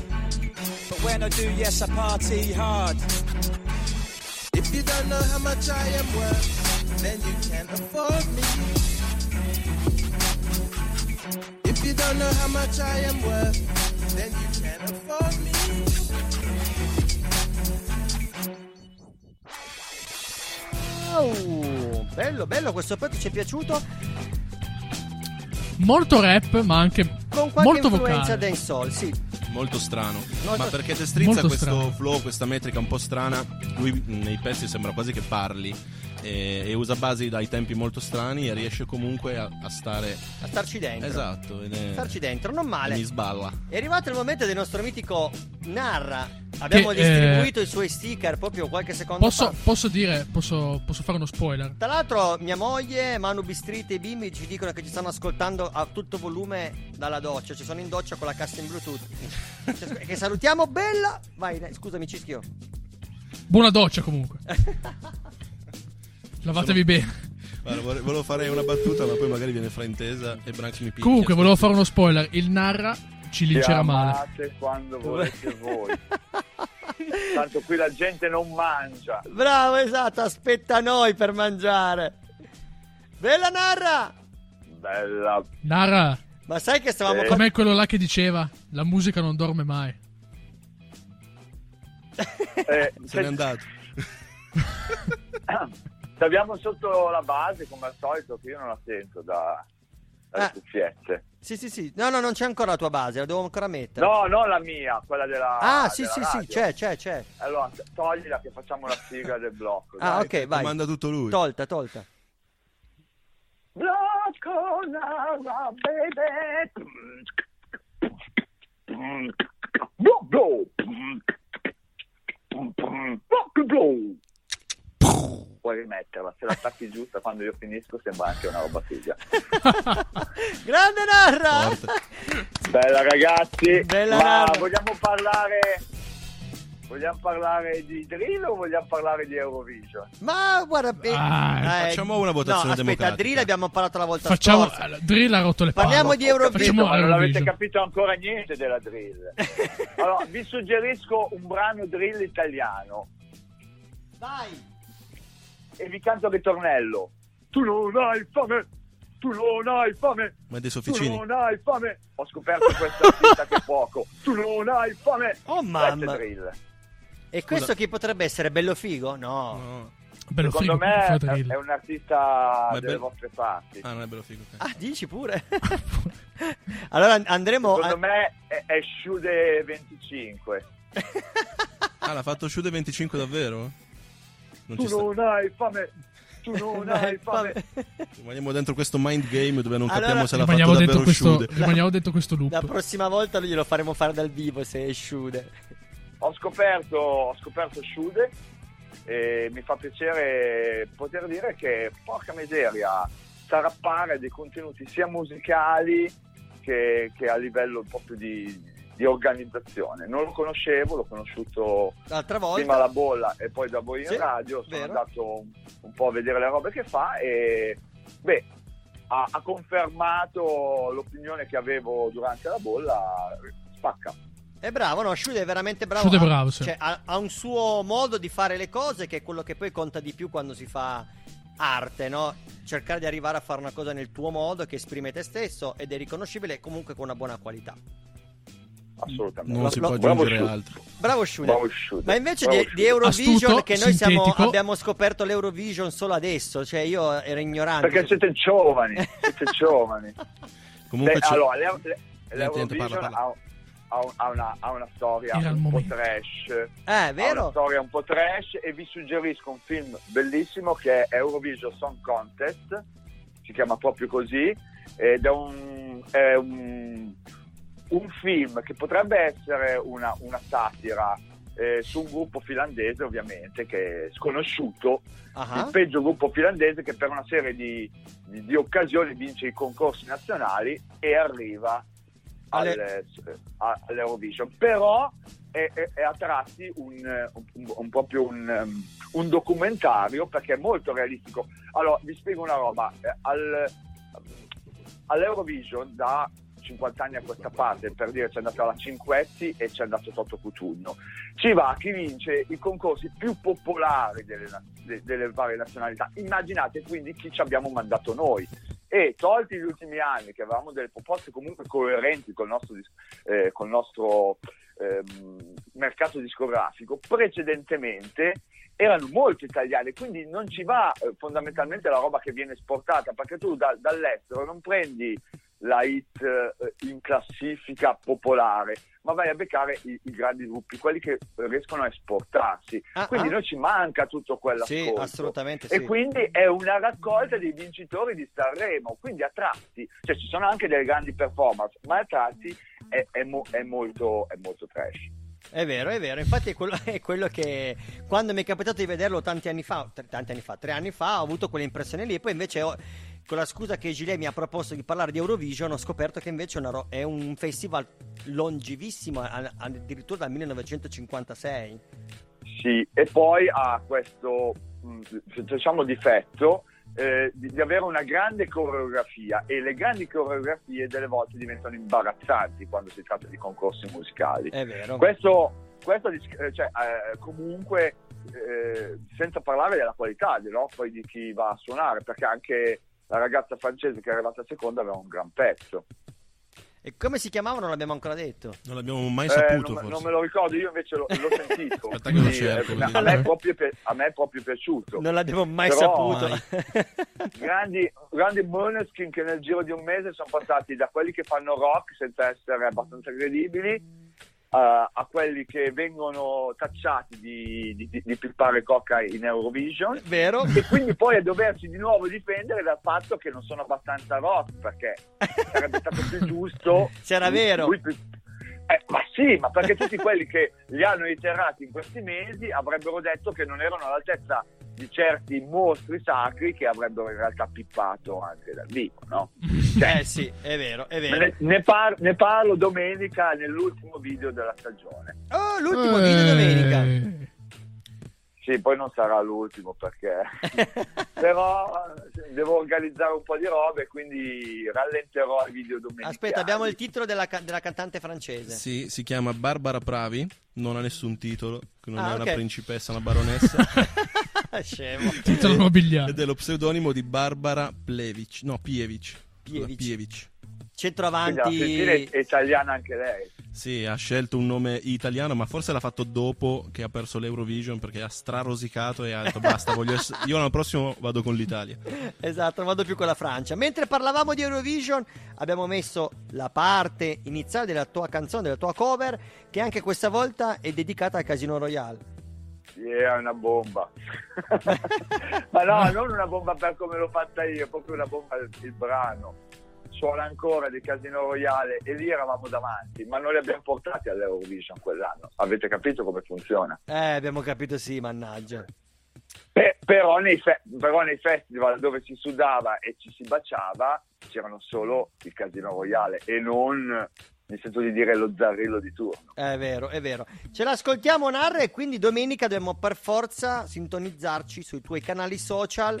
[SPEAKER 8] But when I do, yes, I party hard.
[SPEAKER 5] If you don't know how much I am worth, then you can't afford me. If you don't know how much I am worth, then you can't afford me.
[SPEAKER 1] Oh, bello, bello, questo pezzo ci è piaciuto.
[SPEAKER 2] Molto rap, ma anche
[SPEAKER 1] Con qualche
[SPEAKER 2] molto
[SPEAKER 1] influenza
[SPEAKER 2] vocale.
[SPEAKER 1] dancehall, sì.
[SPEAKER 3] Molto strano.
[SPEAKER 1] Molto-
[SPEAKER 3] Ma perché te strizza questo
[SPEAKER 2] strano.
[SPEAKER 3] flow, questa metrica un po' strana. Lui nei pezzi sembra quasi che parli. E, e usa basi dai tempi molto strani e riesce comunque a, a stare.
[SPEAKER 1] A starci dentro.
[SPEAKER 3] Esatto. È,
[SPEAKER 1] Starci dentro, non
[SPEAKER 3] e
[SPEAKER 1] male.
[SPEAKER 3] mi sballa.
[SPEAKER 1] È arrivato il momento del nostro mitico Narra. Abbiamo
[SPEAKER 2] Che,
[SPEAKER 1] distribuito
[SPEAKER 2] eh,
[SPEAKER 1] i suoi sticker proprio qualche secondo
[SPEAKER 2] Posso,
[SPEAKER 1] fa.
[SPEAKER 2] posso dire, posso, posso fare uno spoiler?
[SPEAKER 1] Tra l'altro, mia moglie, Manu Bistrit e i bimbi ci dicono che ci stanno ascoltando a tutto volume dalla doccia. Ci sono in doccia con la cassa in Bluetooth. (laughs) che salutiamo, bella. Vai, scusami, cischio.
[SPEAKER 2] Buona doccia comunque. (laughs) Lavatevi bene.
[SPEAKER 3] Guarda, volevo fare una battuta, ma poi magari viene fraintesa e Branch mi picchia.
[SPEAKER 2] Comunque, volevo fare uno spoiler. Il narra ci lincerà male.
[SPEAKER 10] Quando volete voi. Tanto qui la gente non mangia.
[SPEAKER 1] Bravo, esatto, aspetta noi per mangiare. Bella Narra!
[SPEAKER 10] Bella.
[SPEAKER 2] Nara,
[SPEAKER 1] Ma sai che stavamo
[SPEAKER 10] Eh.
[SPEAKER 1] con...
[SPEAKER 2] com'è quello là che diceva? La musica non dorme mai.
[SPEAKER 10] Eh,
[SPEAKER 3] Se n'è andato. (coughs) (coughs) (coughs)
[SPEAKER 10] se abbiamo sotto la base, come al solito, che io non la sento da, dalle
[SPEAKER 1] Ah.
[SPEAKER 10] cuffiette.
[SPEAKER 1] Sì, sì, sì. No, no, non c'è ancora la tua base, la devo ancora mettere.
[SPEAKER 10] No, non la mia, quella della.
[SPEAKER 1] Ah, sì,
[SPEAKER 10] della
[SPEAKER 1] sì, sì,
[SPEAKER 10] radio.
[SPEAKER 1] c'è, c'è, c'è.
[SPEAKER 10] Allora, toglila che facciamo la sigla del blocco.
[SPEAKER 1] Ah,
[SPEAKER 10] dai.
[SPEAKER 1] ok, vai.
[SPEAKER 3] Comanda tutto lui.
[SPEAKER 1] Tolta, tolta.
[SPEAKER 10] Blocco Nara, baby. Blocco. Blocco. Puoi rimetterla, se la attacchi giusta quando io finisco sembra anche una roba figa. (laughs)
[SPEAKER 1] Grande Narra!
[SPEAKER 3] Forte.
[SPEAKER 10] Bella ragazzi,
[SPEAKER 1] Bella
[SPEAKER 10] ma
[SPEAKER 1] Narra.
[SPEAKER 10] vogliamo parlare vogliamo parlare di drill o vogliamo parlare di Eurovision?
[SPEAKER 1] Ma guarda, eh,
[SPEAKER 2] Ah,
[SPEAKER 1] eh,
[SPEAKER 3] facciamo una votazione
[SPEAKER 1] no, aspetta,
[SPEAKER 3] democratica.
[SPEAKER 1] Drill abbiamo parlato la volta
[SPEAKER 2] Facciamo.
[SPEAKER 1] scorsa.
[SPEAKER 2] eh, Drill ha rotto le palle.
[SPEAKER 1] Parliamo di Eurovision.
[SPEAKER 2] Facciamo
[SPEAKER 10] ma non avete capito ancora niente della drill. (laughs) Allora, vi suggerisco un brano drill italiano
[SPEAKER 1] Vai!
[SPEAKER 10] E vi canto il ritornello. Tu non hai fame, tu non hai fame,
[SPEAKER 3] Ma dei
[SPEAKER 10] tu
[SPEAKER 3] sofficini.
[SPEAKER 10] non hai fame. Ho scoperto questa artista che poco. Tu non hai fame.
[SPEAKER 1] Oh, mamma. E questo chi potrebbe essere? Bello figo? No.
[SPEAKER 3] No.
[SPEAKER 2] Bello
[SPEAKER 10] Secondo
[SPEAKER 2] figo,
[SPEAKER 10] me è, un artista
[SPEAKER 3] è
[SPEAKER 10] delle
[SPEAKER 3] bello-
[SPEAKER 10] vostre parti.
[SPEAKER 3] Ah, non è bello figo. ok.
[SPEAKER 1] Ah, dici pure. (laughs) allora andremo.
[SPEAKER 10] Secondo
[SPEAKER 1] a-
[SPEAKER 10] me è, è Shude 25.
[SPEAKER 3] Ah, l'ha fatto Shude 25 davvero? Non
[SPEAKER 10] Tu
[SPEAKER 3] ci sta.
[SPEAKER 10] non hai fame, tu (laughs) non hai fame.
[SPEAKER 3] Rimaniamo dentro questo mind game dove non
[SPEAKER 1] Allora-
[SPEAKER 3] capiamo se l'ha fatto davvero
[SPEAKER 2] questo,
[SPEAKER 3] Shude.
[SPEAKER 2] rimaniamo dentro questo loop.
[SPEAKER 1] La prossima volta lo glielo faremo fare dal vivo se è Shude.
[SPEAKER 10] Ho scoperto, ho scoperto Shude e mi fa piacere poter dire che, porca miseria, strappare dei contenuti sia musicali che, che a livello proprio di, di organizzazione. Non lo conoscevo, l'ho conosciuto
[SPEAKER 1] L'altra volta.
[SPEAKER 10] prima alla bolla e poi da voi in
[SPEAKER 1] Sì,
[SPEAKER 10] radio. Sono
[SPEAKER 1] vero.
[SPEAKER 10] andato un, un po' a vedere le robe che fa e beh, ha, ha confermato l'opinione che avevo durante la bolla. Spacca.
[SPEAKER 1] È bravo, no? Shude è veramente bravo.
[SPEAKER 2] Shude è
[SPEAKER 1] Ha-
[SPEAKER 2] bravo, sì.
[SPEAKER 1] cioè, ha, ha un suo modo di fare le cose che è quello che poi conta di più quando si fa arte, no? Cercare di arrivare a fare una cosa nel tuo modo che esprime te stesso ed è riconoscibile comunque con una buona qualità.
[SPEAKER 10] Assolutamente.
[SPEAKER 3] Non si
[SPEAKER 1] Lo-
[SPEAKER 3] può
[SPEAKER 1] lo-
[SPEAKER 3] aggiungere
[SPEAKER 10] Bravo
[SPEAKER 3] altro.
[SPEAKER 1] Bravo Shude. Ma invece
[SPEAKER 10] Bravo
[SPEAKER 1] di, di Eurovision,
[SPEAKER 2] Astuto,
[SPEAKER 1] che noi siamo- abbiamo scoperto l'Eurovision solo adesso, cioè io ero ignorante.
[SPEAKER 10] Perché siete giovani, (laughs) siete giovani.
[SPEAKER 3] Comunque
[SPEAKER 10] Beh,
[SPEAKER 3] c'è-
[SPEAKER 10] allora, l'E- l'E-
[SPEAKER 3] niente,
[SPEAKER 10] l'Eurovision
[SPEAKER 3] parla,
[SPEAKER 10] ha, ha- ha una, ha una storia
[SPEAKER 2] Era
[SPEAKER 10] un po'
[SPEAKER 2] momento.
[SPEAKER 10] trash.
[SPEAKER 1] Eh,
[SPEAKER 10] Ha una
[SPEAKER 1] vero?
[SPEAKER 10] storia un po' trash e vi suggerisco un film bellissimo che è Eurovision Song Contest, si chiama proprio così, ed è un, è un, un film che potrebbe essere una, una satira eh, su un gruppo finlandese ovviamente che è sconosciuto,
[SPEAKER 1] Ah,
[SPEAKER 10] il peggio gruppo finlandese che per una serie di, di- di occasioni vince i concorsi nazionali e arriva
[SPEAKER 1] Alle-
[SPEAKER 10] alle- a- all'Eurovision. Però è, è- è a tratti un, un- un- proprio un, um, un documentario perché è molto realistico. Allora, vi spiego una roba. Eh, al- all'Eurovision da 50 anni a questa parte, per dire c'è andata la Cinquetti e c'è andato Toto Cutugno. Ci va chi vince i concorsi più popolari delle, delle varie nazionalità. Immaginate quindi chi ci abbiamo mandato noi. E tolti gli ultimi anni che avevamo delle proposte comunque coerenti col nostro, eh, col nostro ehm, mercato discografico, precedentemente erano molto italiane, quindi non ci va eh, fondamentalmente la roba che viene esportata, perché tu da- dall'estero non prendi la hit eh, in classifica popolare, ma vai a beccare i, i grandi gruppi, quelli che riescono a esportarsi.
[SPEAKER 1] Ah,
[SPEAKER 10] quindi
[SPEAKER 1] ah.
[SPEAKER 10] noi ci manca tutto quell'ascolto.
[SPEAKER 1] Sì, assolutamente
[SPEAKER 10] E
[SPEAKER 1] sì.
[SPEAKER 10] quindi è una raccolta dei vincitori di Sanremo, quindi a tratti, cioè ci sono anche delle grandi performance, ma a tratti è, è mo- è molto, è molto trash.
[SPEAKER 1] È vero, è vero. Infatti è quello, (laughs) è quello che quando mi è capitato di vederlo tanti anni fa, tanti anni fa, tre anni fa, ho avuto quell'impressione lì e poi invece ho- con la scusa che Gilet mi ha proposto di parlare di Eurovision ho scoperto che invece ro- è un festival longevissimo, a- addirittura dal 1956.
[SPEAKER 10] Sì, e poi ha questo mh, diciamo difetto eh, di, di avere una grande coreografia e le grandi coreografie delle volte diventano imbarazzanti quando si tratta di concorsi musicali.
[SPEAKER 1] È vero.
[SPEAKER 10] Questo, questo eh, cioè, eh, comunque eh, senza parlare della qualità no? poi di chi va a suonare, perché anche la ragazza francese che è arrivata seconda aveva un gran pezzo.
[SPEAKER 1] E come si chiamavano non l'abbiamo ancora detto.
[SPEAKER 3] Non l'abbiamo mai
[SPEAKER 10] Eh,
[SPEAKER 3] saputo,
[SPEAKER 10] non,
[SPEAKER 3] forse.
[SPEAKER 10] non me lo ricordo, io invece l'ho, l'ho sentito. (laughs)
[SPEAKER 3] Aspetta che lo cerco,
[SPEAKER 10] eh, a, me è proprio, a me è proprio piaciuto.
[SPEAKER 1] Non l'abbiamo mai
[SPEAKER 10] Però-
[SPEAKER 1] saputo.
[SPEAKER 3] Mai.
[SPEAKER 10] grandi, grandi Måneskin che nel giro di un mese sono passati da quelli che fanno rock senza essere abbastanza credibili uh, a quelli che vengono tacciati di, di, di pippare coca in Eurovision
[SPEAKER 1] Vero?
[SPEAKER 10] e quindi poi a doversi di nuovo difendere dal fatto che non sono abbastanza rock perché sarebbe stato più giusto (laughs)
[SPEAKER 1] Se era vero.
[SPEAKER 10] lui eh, ma sì, ma perché tutti quelli che li hanno iterati in questi mesi avrebbero detto che non erano all'altezza di certi mostri sacri che avrebbero in realtà pippato anche dal vivo, no? Cioè,
[SPEAKER 1] Eh sì, è vero, è
[SPEAKER 10] ne,
[SPEAKER 1] vero.
[SPEAKER 10] ne par- ne parlo domenica nell'ultimo video della stagione.
[SPEAKER 1] Oh, l'ultimo video domenica.
[SPEAKER 2] Eh,
[SPEAKER 10] Sì, poi non sarà l'ultimo perché (laughs) però eh, devo organizzare un po' di robe, quindi rallenterò i video domenica.
[SPEAKER 1] Aspetta, abbiamo il titolo della, ca- della cantante francese.
[SPEAKER 3] Sì, si chiama Barbara Pravi, non ha nessun titolo, non
[SPEAKER 1] Ah,
[SPEAKER 3] è
[SPEAKER 1] ok.
[SPEAKER 3] una principessa, una baronessa. (laughs) (laughs)
[SPEAKER 1] Scemo.
[SPEAKER 2] Titolo nobiliare.
[SPEAKER 3] Ed è lo pseudonimo di Barbara Plevic, no, Pievic.
[SPEAKER 1] Pievic.
[SPEAKER 3] Pievic.
[SPEAKER 1] Centro
[SPEAKER 10] Quindi
[SPEAKER 1] avanti.
[SPEAKER 10] è italiana anche lei.
[SPEAKER 3] Sì, ha scelto un nome italiano, ma forse l'ha fatto dopo che ha perso l'Eurovision perché ha strarosicato e ha detto basta, voglio ess- (laughs) io l'anno prossimo vado con l'Italia.
[SPEAKER 1] Esatto, non vado più con la Francia. Mentre parlavamo di Eurovision, abbiamo messo la parte iniziale della tua canzone, della tua cover, che anche questa volta è dedicata al Casino Royale.
[SPEAKER 10] È una bomba. (laughs) Ma no, non una bomba per come l'ho fatta io, proprio una bomba il, il brano. Suona ancora di Casino Royale e lì eravamo davanti, ma non li abbiamo portati all'Eurovision quell'anno. Avete capito come funziona?
[SPEAKER 1] Eh, abbiamo capito sì, mannaggia.
[SPEAKER 10] Beh, Però nei, fe- però nei festival dove si sudava e ci si baciava c'erano solo il Casino Royale e non, mi sento di dire, lo zarrillo di turno.
[SPEAKER 1] È vero, è vero. Ce l'ascoltiamo, Narra, e quindi domenica dobbiamo per forza sintonizzarci sui tuoi canali social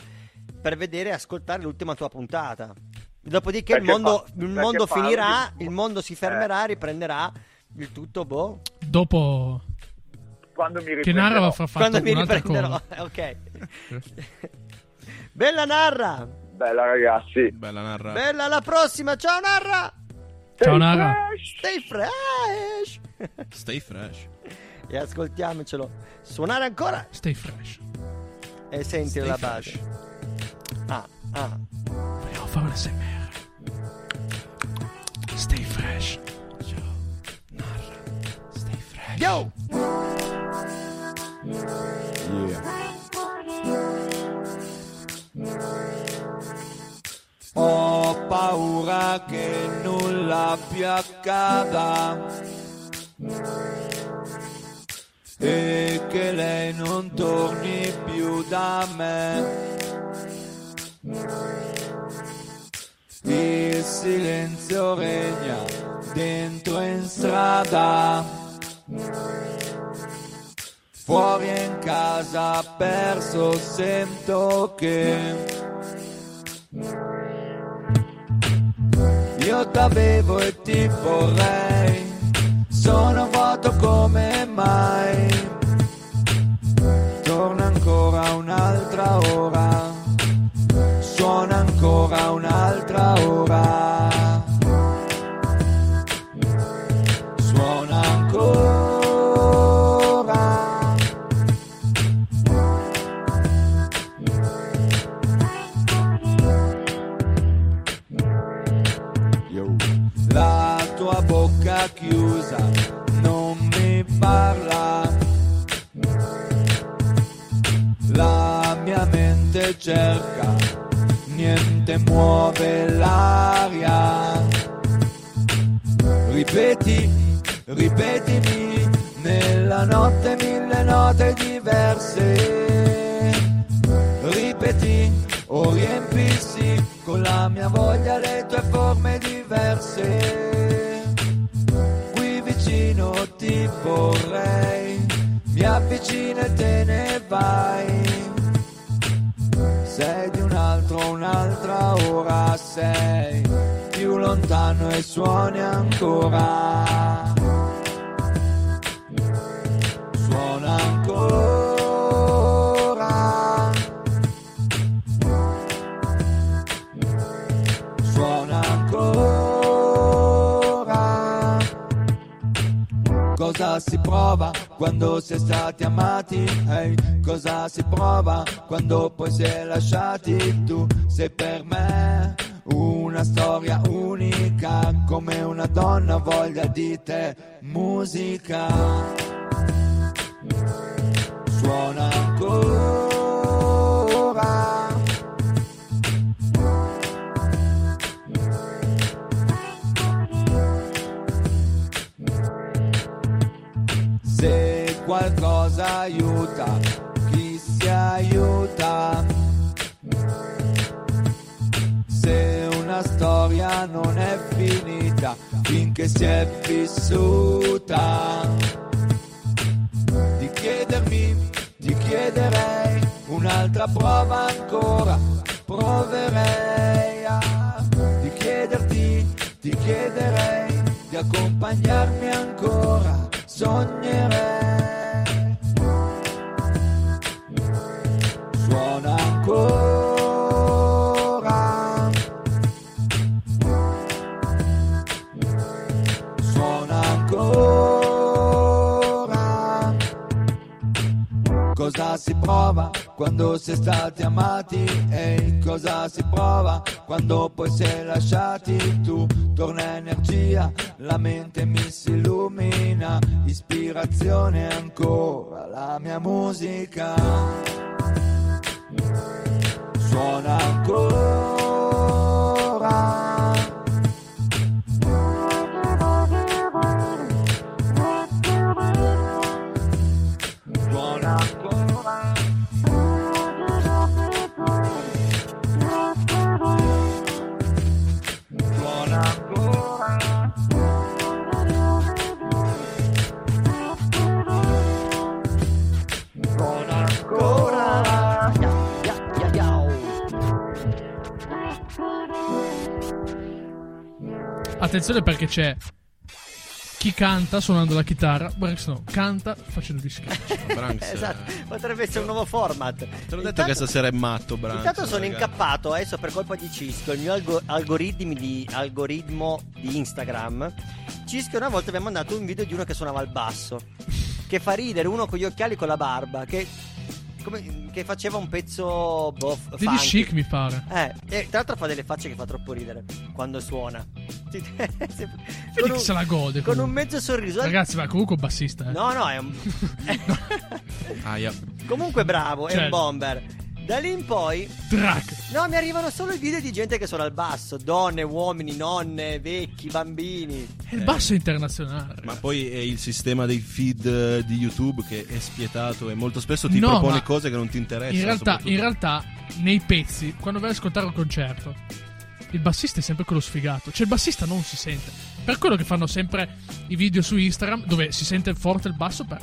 [SPEAKER 1] per vedere e ascoltare l'ultima tua puntata. Dopodiché il mondo,
[SPEAKER 10] fa-
[SPEAKER 1] il mondo finirà,
[SPEAKER 10] di-
[SPEAKER 1] il mondo si fermerà, riprenderà il tutto, boh.
[SPEAKER 2] Dopo
[SPEAKER 10] Quando mi
[SPEAKER 2] che
[SPEAKER 10] riprenderò.
[SPEAKER 2] Narra va a far fatto
[SPEAKER 1] Quando mi riprenderò, (laughs) ok. (laughs) Bella Narra!
[SPEAKER 10] Bella ragazzi.
[SPEAKER 3] Bella narra.
[SPEAKER 1] Bella alla prossima, ciao Narra!
[SPEAKER 2] Ciao Narra.
[SPEAKER 1] Stay fresh!
[SPEAKER 3] Stay fresh.
[SPEAKER 1] e ascoltiamocelo suonare ancora
[SPEAKER 2] Stay fresh.
[SPEAKER 1] e senti
[SPEAKER 3] Stay
[SPEAKER 1] la
[SPEAKER 3] fresh.
[SPEAKER 1] base. Ah, ah.
[SPEAKER 2] Vogliamo fare un SMR. Stay fresh.
[SPEAKER 3] Stay fresh.
[SPEAKER 1] Yo!
[SPEAKER 11] Ho paura che nulla più accada e che lei non torni più da me. Il silenzio regna dentro in strada. Fuori in casa perso sento che io t'avevo e ti vorrei, sono vuoto come mai. Torna ancora un'altra ora, suona ancora un'altra ora. Cerca, niente muove l'aria. Ripeti, ripetimi, nella notte mille note diverse. Ripeti o riempissi con la mia voglia le tue forme diverse. Qui vicino ti vorrei, mi avvicini e te ne vai. Sei più lontano e suoni ancora. Suona ancora. Suona ancora. Cosa si prova quando si è stati amati? Ehi, cosa si prova quando poi si è lasciati? Tu sei per me una storia unica, come una donna voglia di te, musica. Suona ancora. Se qualcosa aiuta, non è finita finché si è vissuta, di chiedermi, ti chiederei un'altra prova ancora, proverei a di chiederti, ti chiederei di accompagnarmi ancora, sognerei. Quando si è stati amati? Ehi, cosa si prova quando poi si è lasciati? Tu torna energia, la mente mi si illumina, ispirazione ancora, la mia musica. Suona ancora.
[SPEAKER 2] Attenzione perché c'è chi canta suonando la chitarra, Branks no, canta facendo gli sketch.
[SPEAKER 3] Branks, (laughs) eh,
[SPEAKER 1] Esatto, potrebbe essere un nuovo format.
[SPEAKER 3] Te l'ho detto che stasera è matto, Branks.
[SPEAKER 1] Intanto sono
[SPEAKER 3] ragazzi.
[SPEAKER 1] incappato adesso per colpa di Cisco, il mio algo- algoritmi di, algoritmo di Instagram. Cisco una volta mi ha mandato un video di uno che suonava il basso, che fa ridere, uno con gli occhiali con la barba, che, come- che faceva un pezzo boh,
[SPEAKER 2] Degli
[SPEAKER 1] funky.
[SPEAKER 2] chic mi pare.
[SPEAKER 1] Eh, e tra l'altro fa delle facce che fa troppo ridere quando suona. (laughs)
[SPEAKER 2] Vedi che
[SPEAKER 1] un,
[SPEAKER 2] se la gode.
[SPEAKER 1] con un
[SPEAKER 2] comunque.
[SPEAKER 1] mezzo sorriso.
[SPEAKER 2] Ragazzi, ma comunque un bassista. Eh.
[SPEAKER 1] No, no, è un... (laughs) (laughs)
[SPEAKER 3] Aia.
[SPEAKER 1] comunque bravo, è
[SPEAKER 2] Cioè-
[SPEAKER 1] un bomber. Da lì in poi
[SPEAKER 2] Track.
[SPEAKER 1] No, mi arrivano solo i video di gente che suona al basso, donne, uomini, nonne, vecchi, bambini.
[SPEAKER 2] E il basso è internazionale.
[SPEAKER 3] Ma poi è il sistema dei feed eh, di YouTube che è spietato e molto spesso ti
[SPEAKER 2] No,
[SPEAKER 3] propone
[SPEAKER 2] ma
[SPEAKER 3] cose che non ti interessano.
[SPEAKER 2] In realtà,
[SPEAKER 3] soprattutto.
[SPEAKER 2] in realtà, nei pezzi, quando vai ad ascoltare un concerto, il bassista è sempre quello sfigato. Cioè, il bassista non si sente. Per quello che fanno sempre i video su Instagram dove si sente forte il basso per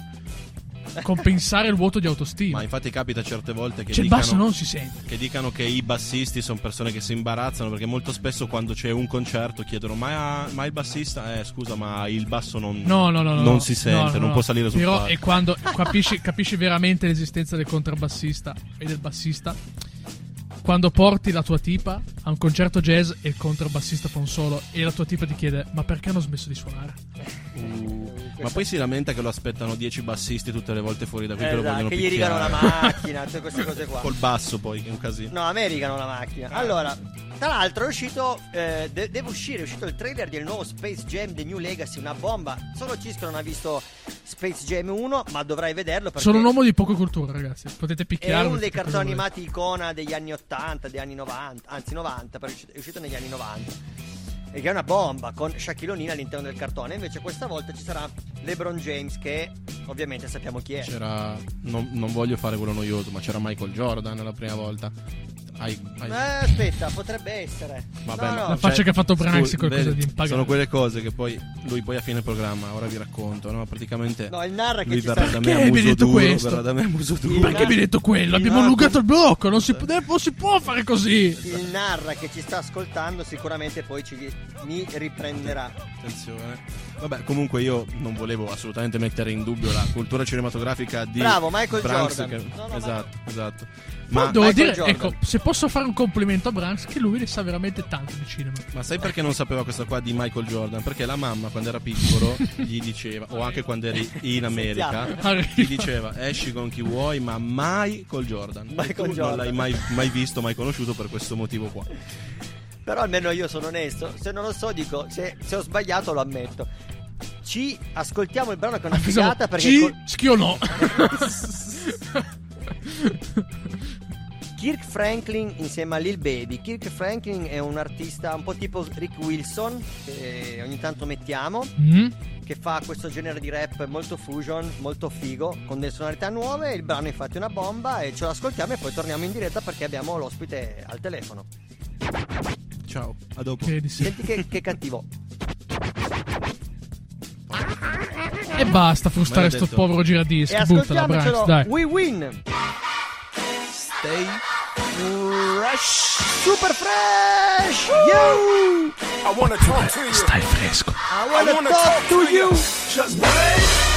[SPEAKER 2] (laughs) compensare il vuoto di autostima.
[SPEAKER 3] Ma infatti capita certe volte che
[SPEAKER 2] Cioè,
[SPEAKER 3] dicano,
[SPEAKER 2] basso non si sente.
[SPEAKER 3] che dicano che i bassisti sono persone che si imbarazzano perché molto spesso quando c'è un concerto chiedono ma, ma il bassista, eh scusa ma il basso non,
[SPEAKER 2] No, no, no. no,
[SPEAKER 3] non
[SPEAKER 2] no.
[SPEAKER 3] si sente,
[SPEAKER 2] no,
[SPEAKER 3] non
[SPEAKER 2] no.
[SPEAKER 3] può salire sul
[SPEAKER 2] Però
[SPEAKER 3] palco.
[SPEAKER 2] è quando (laughs) capisci, capisci veramente l'esistenza del contrabbassista e del bassista. Quando porti la tua tipa a un concerto jazz e il contrabbassista fa un solo e la tua tipa ti chiede ma perché hanno smesso di suonare?
[SPEAKER 3] Ma poi si lamenta che lo aspettano 10 bassisti tutte le volte fuori da qui che lo
[SPEAKER 1] Esatto,
[SPEAKER 3] vogliono
[SPEAKER 1] che gli rigano la
[SPEAKER 3] picchiare.
[SPEAKER 1] macchina, tutte queste cose qua. (laughs)
[SPEAKER 3] Col basso poi, che è un casino.
[SPEAKER 1] No, a me rigano la macchina. Allora, tra l'altro è uscito, eh, de- deve uscire, è uscito il trailer del nuovo Space Jam The New Legacy, una bomba. Solo Cisco non ha visto Space Jam 1, ma dovrai vederlo perché
[SPEAKER 2] Sono un uomo di poca cultura, ragazzi. Potete
[SPEAKER 1] è
[SPEAKER 2] picchiarmi.
[SPEAKER 1] uno dei cartoni animati icona degli anni 80, degli anni 90, anzi 90, però è uscito, è uscito negli anni 90. E che è una bomba con Shaquille O'Neal all'interno del cartone. Invece questa volta ci sarà LeBron James che ovviamente sappiamo chi è.
[SPEAKER 3] C'era. Non, non voglio fare quello noioso, ma c'era Michael Jordan la prima volta. Hai, hai-
[SPEAKER 1] Eh, aspetta, potrebbe essere.
[SPEAKER 3] Vabbè,
[SPEAKER 1] no, no.
[SPEAKER 2] La faccia che ha fatto Branks è qualcosa di impagabile.
[SPEAKER 3] Sono quelle cose che poi lui poi a fine programma, ora vi racconto, no? Praticamente
[SPEAKER 1] No, il narra che
[SPEAKER 3] lui
[SPEAKER 1] ci
[SPEAKER 3] verrà
[SPEAKER 1] sta-
[SPEAKER 3] da me
[SPEAKER 2] Perché
[SPEAKER 3] a muso
[SPEAKER 2] detto
[SPEAKER 3] duro,
[SPEAKER 2] questo?
[SPEAKER 3] verrà da me a muso duro.
[SPEAKER 1] Il
[SPEAKER 2] Perché mi hai detto quello? Abbiamo
[SPEAKER 1] No.
[SPEAKER 2] allungato il blocco. Non si, può- non si può fare così.
[SPEAKER 1] Il narra che ci sta ascoltando sicuramente poi ci mi riprenderà.
[SPEAKER 3] Attenzione. Vabbè, comunque io non volevo assolutamente mettere in dubbio la cultura cinematografica di
[SPEAKER 1] Bravo, Michael
[SPEAKER 3] Branks,
[SPEAKER 1] Jordan.
[SPEAKER 3] che-
[SPEAKER 1] No, no,
[SPEAKER 3] esatto, esatto.
[SPEAKER 2] Ma
[SPEAKER 3] Ma,
[SPEAKER 2] devo
[SPEAKER 1] Michael
[SPEAKER 2] dire,
[SPEAKER 1] Jordan.
[SPEAKER 2] ecco, se posso fare un complimento a Branks, che lui ne sa veramente tanto di cinema.
[SPEAKER 3] ma sai perché non sapeva questa qua di Michael Jordan? Perché la mamma quando era piccolo (laughs) gli diceva, o anche quando eri in America, gli diceva esci con chi vuoi, ma mai col Jordan. E tu
[SPEAKER 1] con
[SPEAKER 3] non
[SPEAKER 1] Jordan.
[SPEAKER 3] l'hai mai, mai visto, mai conosciuto per questo motivo qua.
[SPEAKER 1] Però almeno io sono onesto. Se non lo so, dico, se, se ho sbagliato lo ammetto. Ci ascoltiamo il brano che è una figata perché
[SPEAKER 2] Ci
[SPEAKER 1] col-
[SPEAKER 2] schio no. (laughs)
[SPEAKER 1] Kirk Franklin insieme a Lil Baby. Kirk Franklin è un artista un po' tipo Rick Wilson, che ogni tanto mettiamo,
[SPEAKER 2] Mm?
[SPEAKER 1] che fa questo genere di rap molto fusion, molto figo, con delle sonorità nuove. Il brano è infatti una bomba e ce lo ascoltiamo e poi torniamo in diretta perché abbiamo l'ospite al telefono.
[SPEAKER 3] Ciao, a dopo.
[SPEAKER 2] Credi sì.
[SPEAKER 1] Senti che, che cattivo.
[SPEAKER 2] E basta frustare sto
[SPEAKER 3] detto.
[SPEAKER 2] povero
[SPEAKER 1] E
[SPEAKER 2] giradischi. Buttala, Branks, dai.
[SPEAKER 1] We win.
[SPEAKER 3] Stay
[SPEAKER 1] Fresh. Super fresh. You.
[SPEAKER 12] I wanna talk to you.
[SPEAKER 2] Stai fresco.
[SPEAKER 1] I wanna, talk, to you.
[SPEAKER 12] Just break.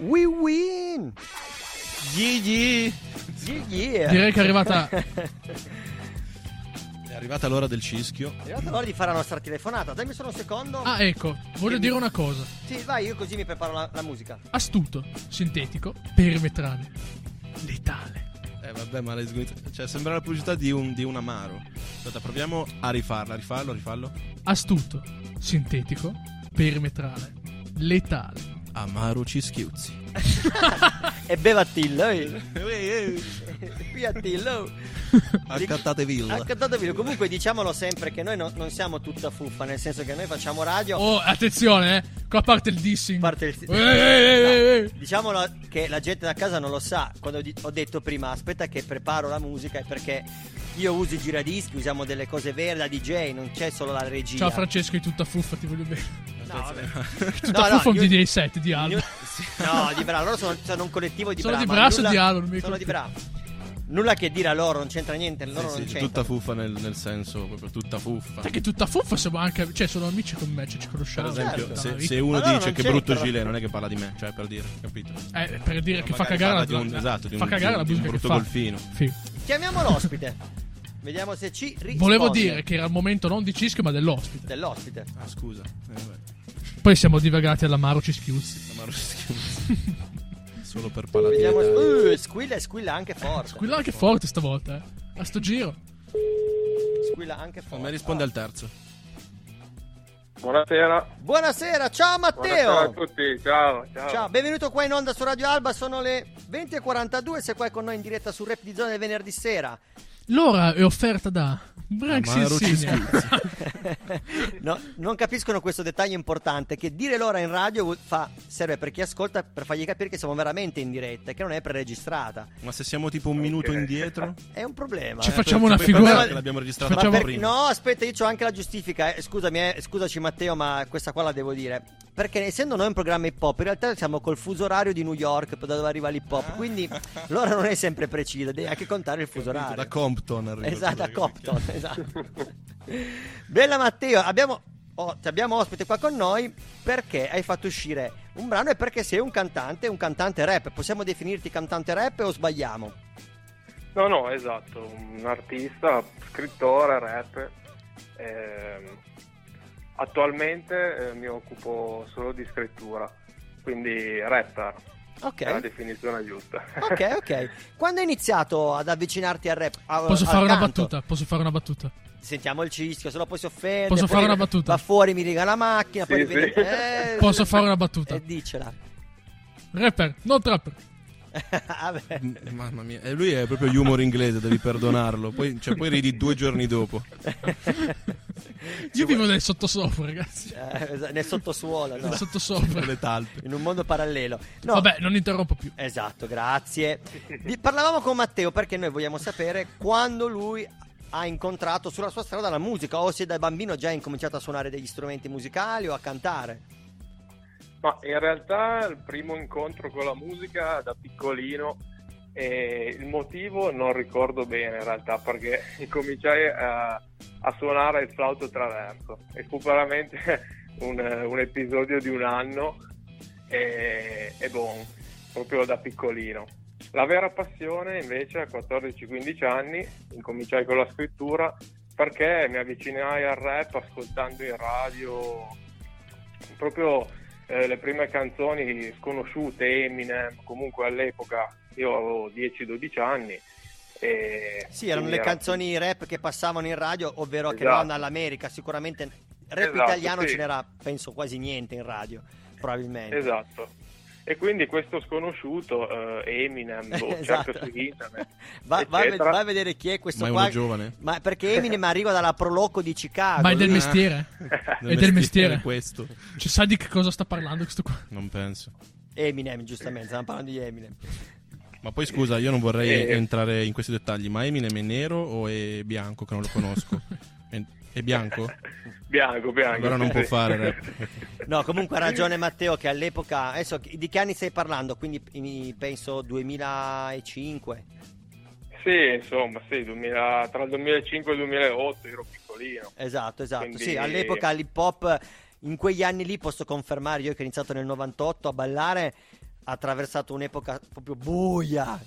[SPEAKER 12] We
[SPEAKER 1] win!
[SPEAKER 3] Gigi!
[SPEAKER 1] Yeah.
[SPEAKER 2] Direi che è arrivata-
[SPEAKER 3] È arrivata l'ora del cischio.
[SPEAKER 1] È arrivata l'ora di fare la nostra telefonata. Dammi solo un secondo.
[SPEAKER 2] Ah, ecco, voglio dire una cosa.
[SPEAKER 1] Sì, vai, io così mi preparo la, la musica.
[SPEAKER 2] Astuto, sintetico, perimetrale, letale.
[SPEAKER 3] Eh vabbè, ma le Cioè, sembra la pubblicità di un, di un amaro. Aspetta, proviamo a rifarla. Rifallo, rifallo.
[SPEAKER 2] Astuto, sintetico, perimetrale, letale.
[SPEAKER 3] Amaro Cischiuzzi. (laughs)
[SPEAKER 1] E bevattillo. eh. Qui a Tillo.
[SPEAKER 3] Accattatevi.
[SPEAKER 1] Accattatevi. Comunque diciamolo sempre che noi no- non siamo tutta fuffa, nel senso che noi facciamo radio.
[SPEAKER 2] Oh, attenzione, eh. Qua parte il dissing.
[SPEAKER 1] Parte il... No, diciamolo che la gente da casa non lo sa. Quando ho detto prima, aspetta che preparo la musica, è perché io uso i giradischi, usiamo delle cose vere da DJ, non c'è solo la regia.
[SPEAKER 2] Ciao Francesco di tutta fuffa, ti voglio bene.
[SPEAKER 1] No. (laughs)
[SPEAKER 2] Tutta
[SPEAKER 1] No, no,
[SPEAKER 2] fuffa è un
[SPEAKER 1] io-
[SPEAKER 2] DJ set di Alba. (laughs)
[SPEAKER 1] No, di Bra, loro sono, sono un collettivo di
[SPEAKER 2] Sono
[SPEAKER 1] Bra.
[SPEAKER 2] di
[SPEAKER 1] ma
[SPEAKER 2] Brasso
[SPEAKER 1] nulla-
[SPEAKER 2] e di mi
[SPEAKER 1] Sono di Bra. Nulla che dire a loro, non c'entra niente, loro
[SPEAKER 3] Sì,
[SPEAKER 1] non
[SPEAKER 3] sì,
[SPEAKER 1] c'entra.
[SPEAKER 3] tutta fuffa nel, nel senso proprio tutta fuffa.
[SPEAKER 2] Sai che tutta fuffa siamo anche. Cioè, sono amici con me, cioè, ci
[SPEAKER 3] Per
[SPEAKER 2] conosciamo.
[SPEAKER 3] esempio,
[SPEAKER 2] dalla
[SPEAKER 3] se, se uno dice che brutto gilet, non è che parla di me, cioè per dire, capito?
[SPEAKER 2] Eh, per dire che fa
[SPEAKER 3] Magari
[SPEAKER 2] cagare la
[SPEAKER 3] di un- esatto, di
[SPEAKER 2] fa
[SPEAKER 3] un-
[SPEAKER 2] cagare
[SPEAKER 3] di
[SPEAKER 2] la
[SPEAKER 3] di un brutto
[SPEAKER 2] fa.
[SPEAKER 3] golfino.
[SPEAKER 2] Sì.
[SPEAKER 1] Chiamiamo l'ospite. Vediamo se ci risponde.
[SPEAKER 2] Volevo dire che era il momento non di Cischio, ma dell'ospite.
[SPEAKER 1] Dell'ospite.
[SPEAKER 3] Ah, scusa. Eh.
[SPEAKER 2] Poi siamo divagati all'amaro Cischiuzzi.
[SPEAKER 3] Amaro Cischiuzzi. (laughs) Solo per
[SPEAKER 1] Vediamo.
[SPEAKER 3] paladino.
[SPEAKER 1] Uh, squilla e squilla anche forte.
[SPEAKER 2] Squilla anche forte stavolta, eh. A sto giro.
[SPEAKER 1] Squilla anche forte.
[SPEAKER 3] Ma risponde al terzo.
[SPEAKER 13] Buonasera.
[SPEAKER 1] Buonasera, ciao Matteo.
[SPEAKER 13] Buonasera a tutti, ciao, ciao.
[SPEAKER 1] Ciao, benvenuto qua in onda su Radio Alba, sono le 20.42, sei qua con noi in diretta su Rap di Zona del venerdì sera.
[SPEAKER 2] L'ora è offerta da Branks
[SPEAKER 3] Amaro
[SPEAKER 2] Insigne.
[SPEAKER 1] No, non capiscono questo dettaglio importante che dire l'ora in radio fa- serve per chi ascolta per fargli capire che siamo veramente in diretta e che non è preregistrata.
[SPEAKER 3] Ma se siamo tipo un minuto indietro?
[SPEAKER 1] È un problema.
[SPEAKER 2] Ci
[SPEAKER 1] eh.
[SPEAKER 2] facciamo una figura.
[SPEAKER 3] perché l'abbiamo registrato
[SPEAKER 1] Ma
[SPEAKER 2] Facciamo-
[SPEAKER 1] per-
[SPEAKER 3] prima.
[SPEAKER 1] no, aspetta, io ho anche la giustifica. eh, Scusami, eh, scusaci Matteo, ma questa qua la devo dire. Perché essendo noi un programma hip hop, in realtà siamo col fuso orario di New York, da dove arriva l'hip hop. Quindi (laughs) l'ora non è sempre precisa, devi anche contare il fuso orario.
[SPEAKER 3] Da Compton arriva.
[SPEAKER 1] Esatto, a Compton, esatto. Bella Matteo, abbiamo, oh, ti abbiamo ospite qua con noi perché hai fatto uscire un brano e perché sei un cantante, un cantante rap. Possiamo definirti cantante rap o sbagliamo?
[SPEAKER 13] No, no, esatto, un artista, scrittore, rapper. Ehm, attualmente eh, mi occupo solo di scrittura, quindi rapper.
[SPEAKER 1] Ok.
[SPEAKER 13] È la definizione giusta.
[SPEAKER 1] Ok, ok. Quando hai iniziato ad avvicinarti al rap? a-
[SPEAKER 2] Posso
[SPEAKER 1] al
[SPEAKER 2] fare una
[SPEAKER 1] canto?
[SPEAKER 2] battuta? Posso fare una battuta?
[SPEAKER 1] Sentiamo il cischio, se no poi si offende.
[SPEAKER 2] Posso
[SPEAKER 1] poi
[SPEAKER 2] fare una battuta?
[SPEAKER 1] Va fuori, mi riga la macchina, poi
[SPEAKER 2] Sì,
[SPEAKER 1] rivede-
[SPEAKER 2] sì.
[SPEAKER 1] eh, (laughs)
[SPEAKER 2] Posso fare una battuta?
[SPEAKER 1] E dicela.
[SPEAKER 2] Rapper, non trapper. (laughs)
[SPEAKER 1] Vabbè.
[SPEAKER 3] M- Mamma mia, e lui è proprio humor inglese, devi perdonarlo. Poi, cioè, poi ridi due giorni dopo. (laughs)
[SPEAKER 2] Io vivo nel sottosopra, ragazzi.
[SPEAKER 1] Eh, nel sottosuolo, no?
[SPEAKER 2] Nel sottosopra.
[SPEAKER 3] Le talpe.
[SPEAKER 1] In un mondo parallelo. No,
[SPEAKER 2] Vabbè, non interrompo più.
[SPEAKER 1] Esatto, grazie. Parlavamo con Matteo perché noi vogliamo sapere quando lui ha incontrato sulla sua strada la musica o se da bambino già ha incominciato a suonare degli strumenti musicali o a cantare.
[SPEAKER 13] Ma in realtà il primo incontro con la musica da piccolino e il motivo non ricordo bene in realtà perché (laughs) cominciai a, a suonare il flauto traverso e fu veramente (laughs) un, un episodio di un anno e, e bon, proprio da piccolino. La vera passione invece a 14-15 anni incominciai con la scrittura perché mi avvicinai al rap ascoltando in radio proprio eh, le prime canzoni sconosciute, Eminem, comunque all'epoca io avevo 10-12 anni. E
[SPEAKER 1] Sì, erano le
[SPEAKER 13] era-
[SPEAKER 1] canzoni rap che passavano in radio, ovvero che
[SPEAKER 13] Esatto.
[SPEAKER 1] non all'America. Sicuramente rap
[SPEAKER 13] Esatto,
[SPEAKER 1] italiano
[SPEAKER 13] sì.
[SPEAKER 1] ce n'era, penso, quasi niente in radio, probabilmente.
[SPEAKER 13] Esatto. E quindi questo sconosciuto, eh, Eminem, (laughs) boh,
[SPEAKER 1] Esatto.
[SPEAKER 13] cerca su internet. (laughs)
[SPEAKER 1] Va, va a va vedere chi è questo
[SPEAKER 3] Ma è
[SPEAKER 1] qua.
[SPEAKER 3] uno giovane?
[SPEAKER 1] Ma perché Eminem (laughs) arriva dalla Proloco di Chicago.
[SPEAKER 2] Ma è del
[SPEAKER 1] lui-
[SPEAKER 2] mestiere?
[SPEAKER 3] Del
[SPEAKER 2] è del
[SPEAKER 3] mestiere
[SPEAKER 2] mestiere.
[SPEAKER 3] questo.
[SPEAKER 2] Cioè, sa di che cosa sta parlando questo qua?
[SPEAKER 3] Non penso.
[SPEAKER 1] Eminem, giustamente, stiamo parlando di Eminem.
[SPEAKER 3] Ma poi scusa, io non vorrei
[SPEAKER 13] Eh.
[SPEAKER 3] entrare in questi dettagli, ma Eminem è nero o è bianco che non lo conosco? è, è bianco? (laughs)
[SPEAKER 13] Bianco, bianco.
[SPEAKER 3] Allora non può fare rap. (laughs)
[SPEAKER 1] No, comunque ha ragione Matteo che all'epoca, adesso di che anni stai parlando? Quindi in- penso 2005.
[SPEAKER 13] Sì, insomma, sì, 2000 tra il 2005 e il 2008 ero piccolino.
[SPEAKER 1] Esatto, esatto.
[SPEAKER 13] Quindi-
[SPEAKER 1] Sì, all'epoca l'hip hop in quegli anni lì posso confermare, io che ho iniziato nel 98 a ballare, attraversato un'epoca proprio buia.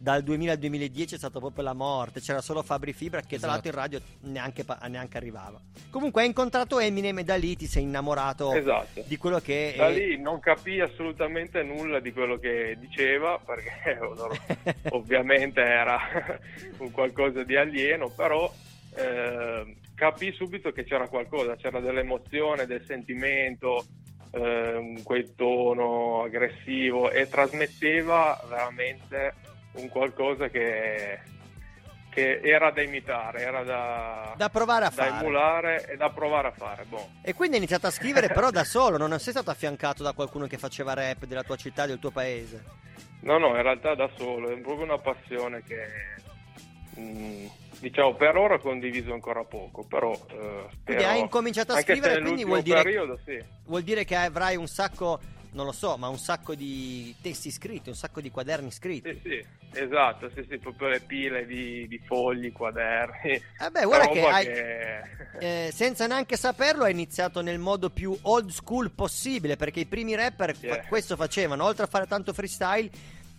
[SPEAKER 1] Dal 2000 al 2010 è stata proprio la morte. C'era solo Fabri Fibra che tra
[SPEAKER 3] Esatto.
[SPEAKER 1] l'altro in radio neanche, neanche arrivava. Comunque hai incontrato Eminem e da lì ti sei innamorato
[SPEAKER 13] Esatto.
[SPEAKER 1] di quello che
[SPEAKER 13] Da
[SPEAKER 1] è-
[SPEAKER 13] lì non capii assolutamente nulla di quello che diceva perché (laughs) (laughs) ovviamente era (laughs) un qualcosa di alieno, però eh, capii subito che c'era qualcosa, c'era dell'emozione, del sentimento, eh, quel tono aggressivo e trasmetteva veramente un qualcosa che, che era da imitare, era da,
[SPEAKER 1] Da provare a
[SPEAKER 13] da
[SPEAKER 1] fare.
[SPEAKER 13] emulare e da provare a fare. Boh.
[SPEAKER 1] E quindi hai iniziato a scrivere però da (laughs) solo, non sei stato affiancato da qualcuno che faceva rap della tua città, del tuo paese.
[SPEAKER 13] No, no, in realtà da solo, è proprio una passione che mm, diciamo per ora condiviso ancora poco, però eh, spero-
[SPEAKER 1] hai incominciato a scrivere, quindi vuol dire,
[SPEAKER 13] periodo sì.
[SPEAKER 1] vuol dire che avrai un sacco, non lo so, ma un sacco di testi scritti, un sacco di quaderni scritti.
[SPEAKER 13] Sì, sì, esatto, sì, sì, proprio le pile di, di fogli, quaderni.
[SPEAKER 1] Eh beh, guarda che hai-
[SPEAKER 13] che- (laughs)
[SPEAKER 1] Eh, senza neanche saperlo hai iniziato nel modo più old school possibile perché i primi rapper
[SPEAKER 13] Yeah.
[SPEAKER 1] questo facevano oltre a fare tanto freestyle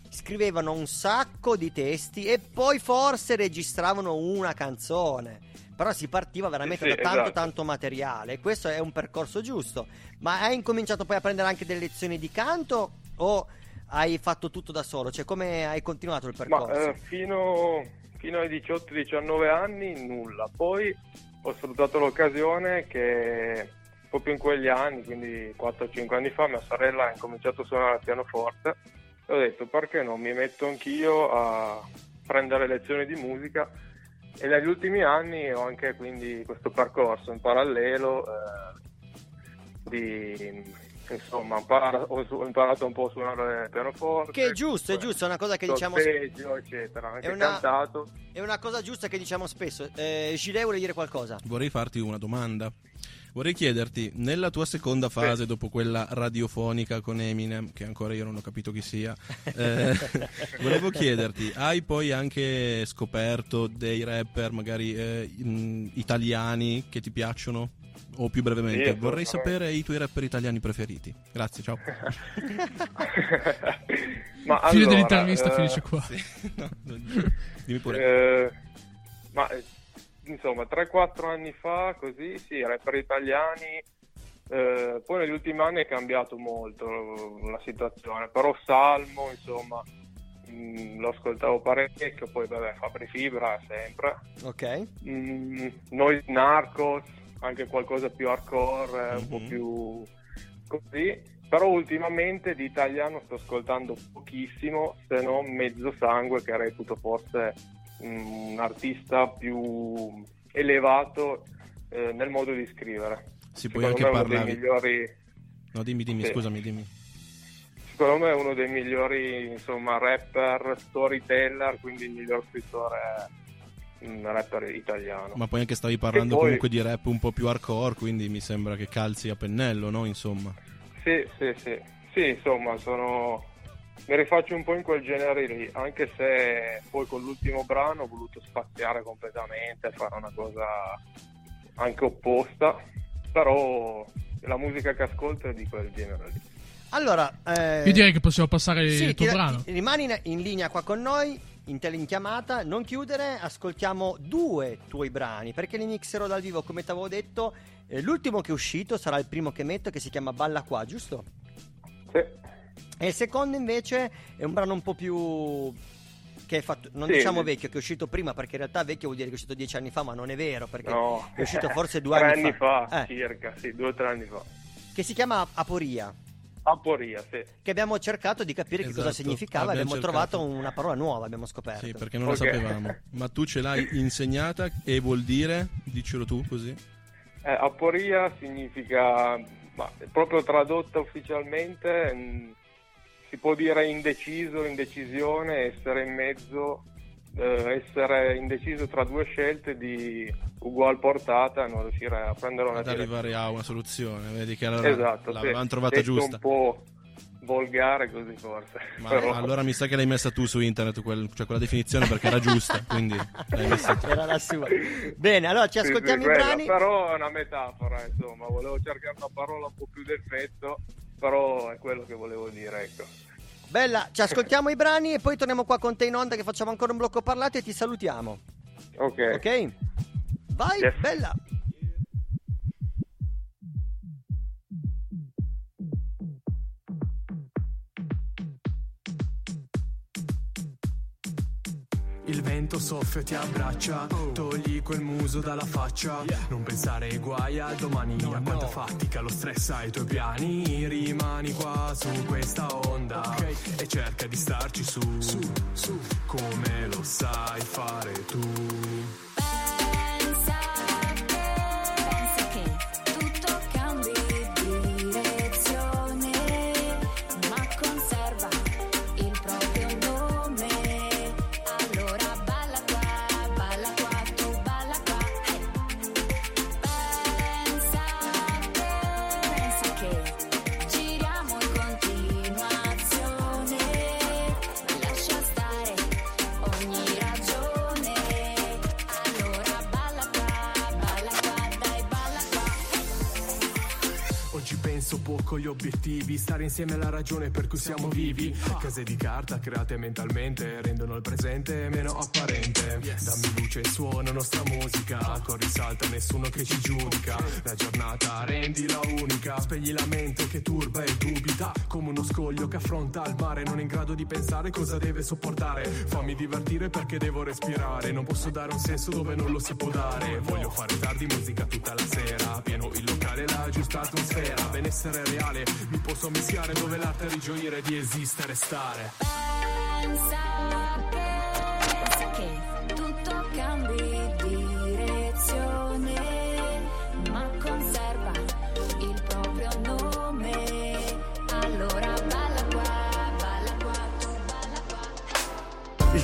[SPEAKER 1] scrivevano un sacco di testi e poi forse registravano una canzone. Però si partiva veramente
[SPEAKER 13] Sì,
[SPEAKER 1] da tanto
[SPEAKER 13] esatto.
[SPEAKER 1] tanto materiale. Questo è un percorso giusto. Ma hai incominciato poi a prendere anche delle lezioni di canto o hai fatto tutto da solo? Cioè come hai continuato il
[SPEAKER 13] Ma
[SPEAKER 1] percorso?
[SPEAKER 13] eh, fino, fino ai 18-19 anni nulla, poi ho sfruttato l'occasione che proprio in quegli anni, quindi 4-5 anni fa, mia sorella ha incominciato a suonare il pianoforte e ho detto perché no, mi metto anch'io a prendere lezioni di musica e negli ultimi anni ho anche quindi questo percorso in parallelo eh, di insomma impara- ho, su- ho imparato un po' a suonare il pianoforte
[SPEAKER 1] che è giusto è giusto è una cosa che diciamo
[SPEAKER 13] solfeggio, eccetera anche
[SPEAKER 1] È una-
[SPEAKER 13] cantato
[SPEAKER 1] È una cosa giusta che diciamo spesso. Eh, Gilet vuole dire qualcosa?
[SPEAKER 3] Vorrei farti una domanda. Vorrei chiederti, nella tua seconda fase, dopo quella radiofonica con Eminem, che ancora io non ho capito chi sia, eh, (laughs) volevo chiederti, hai poi anche scoperto dei rapper magari eh, italiani che ti piacciono? O più brevemente,
[SPEAKER 13] Sì,
[SPEAKER 3] vorrei sapere i tuoi rapper italiani preferiti. Grazie, ciao. (laughs)
[SPEAKER 13] ma
[SPEAKER 2] Fine
[SPEAKER 13] allora,
[SPEAKER 2] dell'intervista
[SPEAKER 13] eh,
[SPEAKER 2] finisce qua. (laughs)
[SPEAKER 3] Dimmi pure.
[SPEAKER 13] Eh, ma insomma 3-4 anni fa così sì rapper italiani eh, poi negli ultimi anni è cambiato molto la situazione però Salmo insomma mm, lo ascoltavo parecchio, poi vabbè Fabri Fibra sempre.
[SPEAKER 1] Ok.
[SPEAKER 13] Mm, noi Narcos, anche qualcosa più hardcore, eh, un
[SPEAKER 1] Mhm.
[SPEAKER 13] po' più così. Però ultimamente di italiano sto ascoltando pochissimo, se non Mezzo Sangue, che reputo forse un artista più elevato eh, nel modo di scrivere.
[SPEAKER 3] Si
[SPEAKER 13] Secondo
[SPEAKER 3] anche parlare.
[SPEAKER 13] migliori
[SPEAKER 3] No, dimmi, dimmi,
[SPEAKER 13] Sì.
[SPEAKER 3] scusami, dimmi.
[SPEAKER 13] secondo me è uno dei migliori insomma rapper storyteller quindi il miglior scrittore mm, rapper italiano
[SPEAKER 3] Ma poi anche stavi parlando
[SPEAKER 13] poi-
[SPEAKER 3] comunque di rap un po' più hardcore, quindi mi sembra che calzi a pennello, no? Insomma.
[SPEAKER 13] sì sì sì sì insomma sono mi rifaccio un po' in quel genere lì anche se poi con l'ultimo brano ho voluto spaziare completamente fare una cosa anche opposta però la musica che ascolto è di quel genere lì
[SPEAKER 1] Allora, eh,
[SPEAKER 2] Io direi che possiamo passare
[SPEAKER 1] sì,
[SPEAKER 2] il tuo
[SPEAKER 1] ti-
[SPEAKER 2] brano.
[SPEAKER 1] ti- rimani in, in linea qua con noi, in telechiamata, non chiudere, ascoltiamo due tuoi brani, perché li mixerò dal vivo, come ti avevo detto, eh, l'ultimo che è uscito sarà il primo che metto, che si chiama Balla Qua, giusto?
[SPEAKER 13] Sì.
[SPEAKER 1] E il secondo invece è un brano un po' più... che è fatto, non
[SPEAKER 13] Sì.
[SPEAKER 1] diciamo vecchio, che è uscito prima, perché in realtà vecchio vuol dire che è uscito dieci anni fa, ma non è vero, perché
[SPEAKER 13] no
[SPEAKER 1] è uscito (laughs) forse due
[SPEAKER 13] tre
[SPEAKER 1] anni,
[SPEAKER 13] anni fa,
[SPEAKER 1] Eh,
[SPEAKER 13] circa sì due o tre anni fa
[SPEAKER 1] che si chiama Aporia.
[SPEAKER 13] Aporia sì
[SPEAKER 1] che abbiamo cercato di capire che cosa
[SPEAKER 3] Esatto,
[SPEAKER 1] significava e
[SPEAKER 3] abbiamo
[SPEAKER 1] abbiamo trovato una parola nuova, abbiamo scoperto.
[SPEAKER 3] Sì, perché non la
[SPEAKER 13] Ok.
[SPEAKER 3] sapevamo. (laughs) Ma tu ce l'hai insegnata e vuol dire, dicelo tu così.
[SPEAKER 13] Eh, aporia significa, ma proprio tradotta ufficialmente, mh, si può dire indeciso, indecisione, essere in mezzo, eh, essere indeciso tra due scelte di ugual portata non riuscire a prendere una
[SPEAKER 3] Ad arrivare a una soluzione. Vedi che allora
[SPEAKER 13] Esatto, sì.
[SPEAKER 3] l'avevamo trovata giusta.
[SPEAKER 13] un po' volgare così forse.
[SPEAKER 3] Ma
[SPEAKER 13] Però-
[SPEAKER 3] allora mi sa che l'hai messa tu su internet, quel- cioè quella definizione perché era giusta, (laughs) quindi l'hai messa tu.
[SPEAKER 1] Era la sua. Bene, allora ci
[SPEAKER 13] Sì, sì,
[SPEAKER 1] ascoltiamo i
[SPEAKER 13] quella,
[SPEAKER 1] brani.
[SPEAKER 13] Però è una metafora, insomma, volevo cercare una parola un po' più d'effetto, però è quello che volevo dire, ecco.
[SPEAKER 1] Bella, ci ascoltiamo i brani e poi torniamo qua con te in onda che facciamo ancora un blocco parlato e ti salutiamo.
[SPEAKER 13] Ok.
[SPEAKER 1] Ok? Vai,
[SPEAKER 13] Yes.
[SPEAKER 1] bella.
[SPEAKER 14] Vento soffia e ti abbraccia, togli quel muso dalla faccia. Non pensare ai guai al domani, a quanta fatica, lo stress ai tuoi piani. Rimani qua su questa onda. E cerca di starci su, su, su, come lo sai fare tu. Obiettivi, stare insieme è la ragione per cui siamo vivi. Case di carta create mentalmente rendono il presente meno apparente. Dammi luce e suona nostra musica, con risalta nessuno che ci giudica. La giornata rendila unica, spegli la mente che turba e dubita. Come uno scoglio che affronta il mare, non è in grado di pensare cosa deve sopportare. Fammi divertire perché devo respirare, non posso dare un senso dove non lo si può dare. Voglio fare tardi musica tutta la sera, pieno il locale, la giusta atmosfera. Benessere reale, mi posso mischiare dove l'arte rigioire di esistere e stare.
[SPEAKER 15] Pensa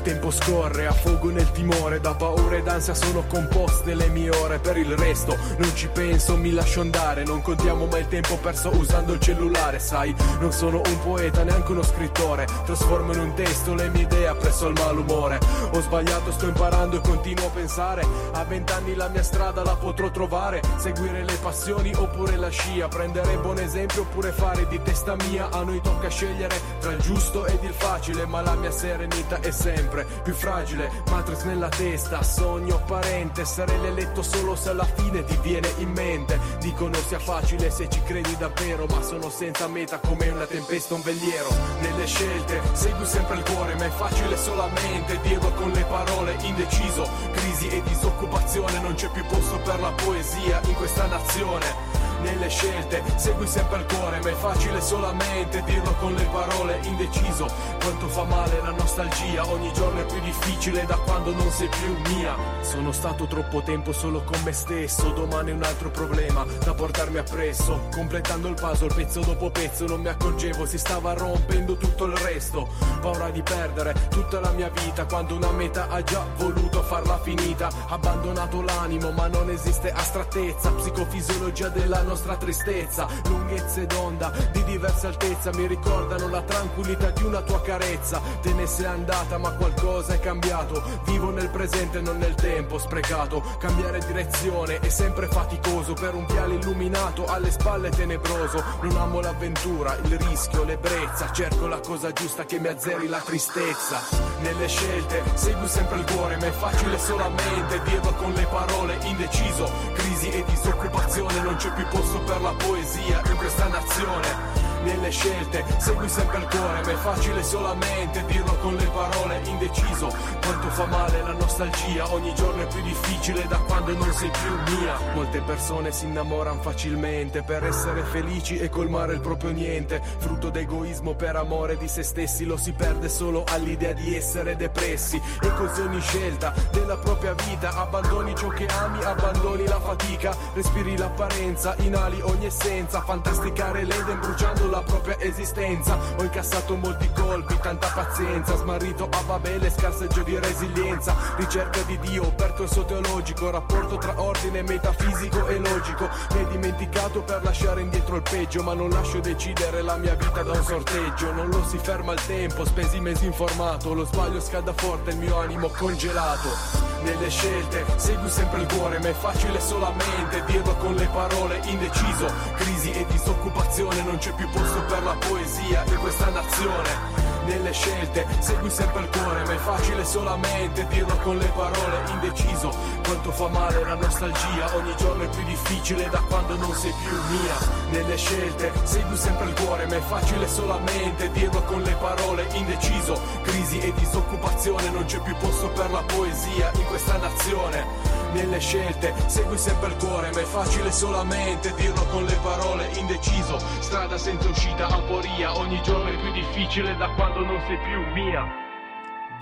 [SPEAKER 14] tempo scorre a fuoco nel timore, da paura ed ansia sono composte le mie ore. Per il resto non ci penso, mi lascio andare. Non contiamo mai il tempo perso usando il cellulare. Sai, non sono un poeta, neanche uno scrittore. Trasformo in un testo le mie idee appresso al malumore. Ho sbagliato, sto imparando e continuo a pensare. A vent'anni la mia strada la potrò trovare. Seguire le passioni oppure la scia. Prendere buon esempio oppure fare di testa mia. A noi tocca scegliere tra il giusto ed il facile, ma la mia serenità è sempre sempre più fragile Matrix nella testa, sogno apparente Essere l'eletto solo se alla fine ti viene in mente. Dicono sia facile se ci credi davvero Ma sono senza meta come una tempesta, un veliero. Nelle scelte segui sempre il cuore Ma è facile solamente dirlo con le parole. Indeciso, crisi e disoccupazione Non c'è più posto per la poesia in questa nazione nelle scelte. Segui sempre il cuore ma è facile solamente dirlo con le parole. Indeciso quanto fa male la nostalgia. Ogni giorno è più difficile da quando non sei più mia. Sono stato troppo tempo solo con me stesso. Domani un altro problema da portarmi appresso. Completando il puzzle pezzo dopo pezzo non mi accorgevo si stava rompendo tutto il resto. Paura di perdere tutta la mia vita quando una meta ha già voluto farla finita. Abbandonato l'animo ma non esiste astrattezza. Psicofisiologia della nostra tristezza lunghezze d'onda di diversa altezza mi ricordano la tranquillità di una tua carezza. Te ne sei andata ma qualcosa è cambiato. Vivo nel presente non nel tempo sprecato. Cambiare direzione è sempre faticoso. Per un piano illuminato alle spalle tenebroso non amo l'avventura il rischio l'ebbrezza. Cerco la cosa giusta che mi azzeri la tristezza. Nelle scelte segui sempre il cuore ma è facile solamente. Dirlo con le parole indeciso. Crisi e disoccupazione non c'è più posto per la poesia in questa nazione nelle scelte. Segui sempre il cuore ma è facile solamente dirlo con le parole. Indeciso quanto fa male la nostalgia. Ogni giorno è più difficile da quando non sei più mia. Molte persone si innamorano facilmente per essere felici e colmare il proprio niente. Frutto d'egoismo per amore di se stessi lo si perde solo all'idea di essere depressi. E così ogni scelta della propria vita. Abbandoni ciò che ami abbandoni la fatica. Respiri l'apparenza inali ogni essenza. Fantasticare l'Eden bruciando la propria esistenza. Ho incassato molti colpi tanta pazienza. Smarrito a Babele scarseggio di resilienza. Ricerca di Dio percorso teologico. Rapporto tra ordine metafisico e logico. Mi hai dimenticato per lasciare indietro il peggio ma non lascio decidere la mia vita da un sorteggio. Non lo si ferma il tempo spesi mesi informato lo sbaglio scalda forte il mio animo congelato nelle scelte. Segui sempre il cuore ma è facile solamente. Dirlo con le parole indeciso. Crisi e disoccupazione non c'è più posto per la poesia in questa nazione nelle scelte. Segui sempre il cuore ma è facile solamente. Dirlo con le parole indeciso. Quanto fa male la nostalgia. Ogni giorno è più difficile da quando non sei più mia. Nelle scelte segui sempre il cuore ma è facile solamente. Dirlo con le parole indeciso. Crisi e disoccupazione non c'è più posto per la poesia in questa nazione nelle scelte segui sempre il cuore ma è facile solamente dirlo con le parole indeciso strada senza uscita aporia ogni giorno è più difficile da quando non sei più mia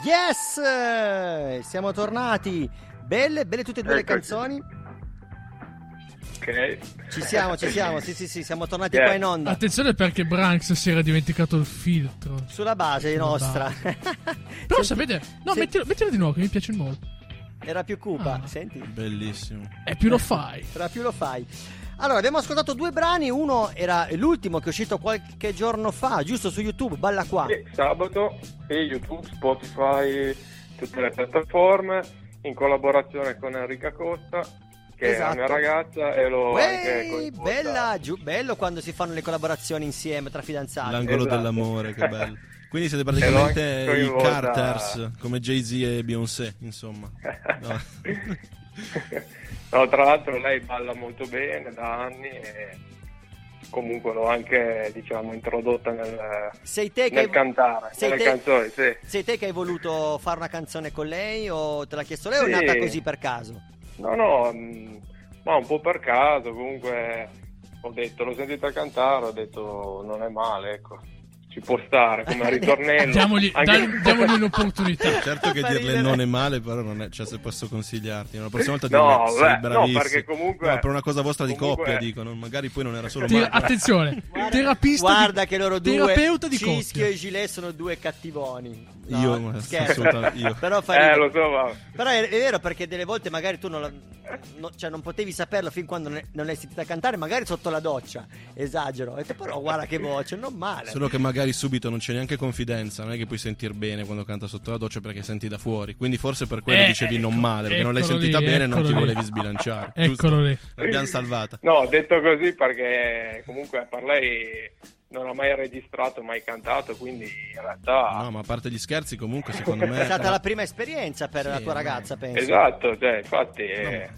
[SPEAKER 1] Yes! Eh, Siamo tornati. Belle, belle tutte e due le
[SPEAKER 13] Eccoci.
[SPEAKER 1] canzoni.
[SPEAKER 13] Ok.
[SPEAKER 1] Ci siamo, ci siamo. Sì, sì, sì, siamo tornati
[SPEAKER 13] Yeah.
[SPEAKER 1] qua in onda.
[SPEAKER 2] Attenzione perché Branks si era dimenticato il filtro.
[SPEAKER 1] Sulla base
[SPEAKER 2] Sulla
[SPEAKER 1] nostra. (laughs)
[SPEAKER 2] Però sapete, no, mettilo, mettilo di nuovo che mi piace molto.
[SPEAKER 1] Era più cupa,
[SPEAKER 2] Ah.
[SPEAKER 1] senti?
[SPEAKER 3] Bellissimo.
[SPEAKER 2] E più lo fai.
[SPEAKER 1] Tra più lo fai. Allora, abbiamo ascoltato due brani, uno era l'ultimo che è uscito qualche giorno fa, giusto su YouTube, Balla qua.
[SPEAKER 13] Sì, sabato e YouTube, Spotify, tutte le piattaforme in collaborazione con Enrica Costa che è
[SPEAKER 1] Esatto.
[SPEAKER 13] la mia ragazza e
[SPEAKER 1] Ueih,
[SPEAKER 13] coinvolta.
[SPEAKER 1] bella, giù, bello quando si fanno le collaborazioni insieme tra fidanzati.
[SPEAKER 3] L'angolo
[SPEAKER 13] Esatto.
[SPEAKER 3] dell'amore, che bello. (laughs) Quindi siete
[SPEAKER 13] E l'ho
[SPEAKER 3] praticamente i
[SPEAKER 13] coinvolta-
[SPEAKER 3] Carters, come Jay-Z e Beyoncé, insomma. (laughs) No.
[SPEAKER 13] No, tra l'altro lei balla molto bene da anni e comunque l'ho anche diciamo introdotta nel,
[SPEAKER 1] Sei te che
[SPEAKER 13] nel
[SPEAKER 1] hai-
[SPEAKER 13] cantare,
[SPEAKER 1] sei
[SPEAKER 13] nelle
[SPEAKER 1] te-
[SPEAKER 13] canzoni, sì.
[SPEAKER 1] Sei te che hai voluto fare una canzone con lei o te l'ha chiesto lei o è
[SPEAKER 13] Sì.
[SPEAKER 1] nata così per caso?
[SPEAKER 13] No, no, ma un po' per caso, comunque ho detto, l'ho sentita cantare, ho detto non è male, ecco, ci può stare come (laughs) ritornello.
[SPEAKER 2] Diamogli,
[SPEAKER 13] Anche-
[SPEAKER 2] diamogli un'opportunità.
[SPEAKER 3] Certo che (laughs) dirle non è male, però non è, cioè se posso consigliarti. La prossima volta
[SPEAKER 13] No,
[SPEAKER 3] dirle,
[SPEAKER 13] beh,
[SPEAKER 3] sei
[SPEAKER 13] no,
[SPEAKER 3] bravissimo.
[SPEAKER 13] perché comunque-
[SPEAKER 3] No, per una cosa vostra di coppia, dicono. Magari poi non era solo
[SPEAKER 2] Tira-
[SPEAKER 3] male.
[SPEAKER 2] attenzione, (laughs) terapista di-
[SPEAKER 1] Guarda che loro due,
[SPEAKER 2] terapeuta di
[SPEAKER 1] Cischio
[SPEAKER 2] coppia.
[SPEAKER 1] e Gilet, sono due cattivoni. No,
[SPEAKER 3] Io, assolutamente io.
[SPEAKER 1] Però
[SPEAKER 13] Eh, so.
[SPEAKER 1] Però è, è vero perché delle volte magari tu non, la- no- cioè non potevi saperlo fin quando ne- non l'hai sentita cantare, magari sotto la doccia. Esagero. Ho detto, però guarda che voce, non male.
[SPEAKER 3] Solo che magari subito non c'è neanche confidenza, non è che puoi sentir bene quando canta sotto la doccia perché senti da fuori. Quindi forse per quello
[SPEAKER 2] Eh,
[SPEAKER 3] dicevi non male, perché non l'hai sentita
[SPEAKER 2] lì,
[SPEAKER 3] bene e non ti
[SPEAKER 2] lì.
[SPEAKER 3] volevi sbilanciare. (laughs)
[SPEAKER 2] Eccolo lì.
[SPEAKER 3] L'abbiamo salvata.
[SPEAKER 13] No, ho detto così perché comunque per lei non ha mai registrato, mai cantato, quindi in realtà...
[SPEAKER 3] No, ma a parte gli scherzi, comunque, secondo me.
[SPEAKER 1] È stata la prima esperienza per la
[SPEAKER 3] Sì,
[SPEAKER 1] tua
[SPEAKER 3] ma-
[SPEAKER 1] ragazza, penso.
[SPEAKER 13] Esatto, cioè, infatti... eh,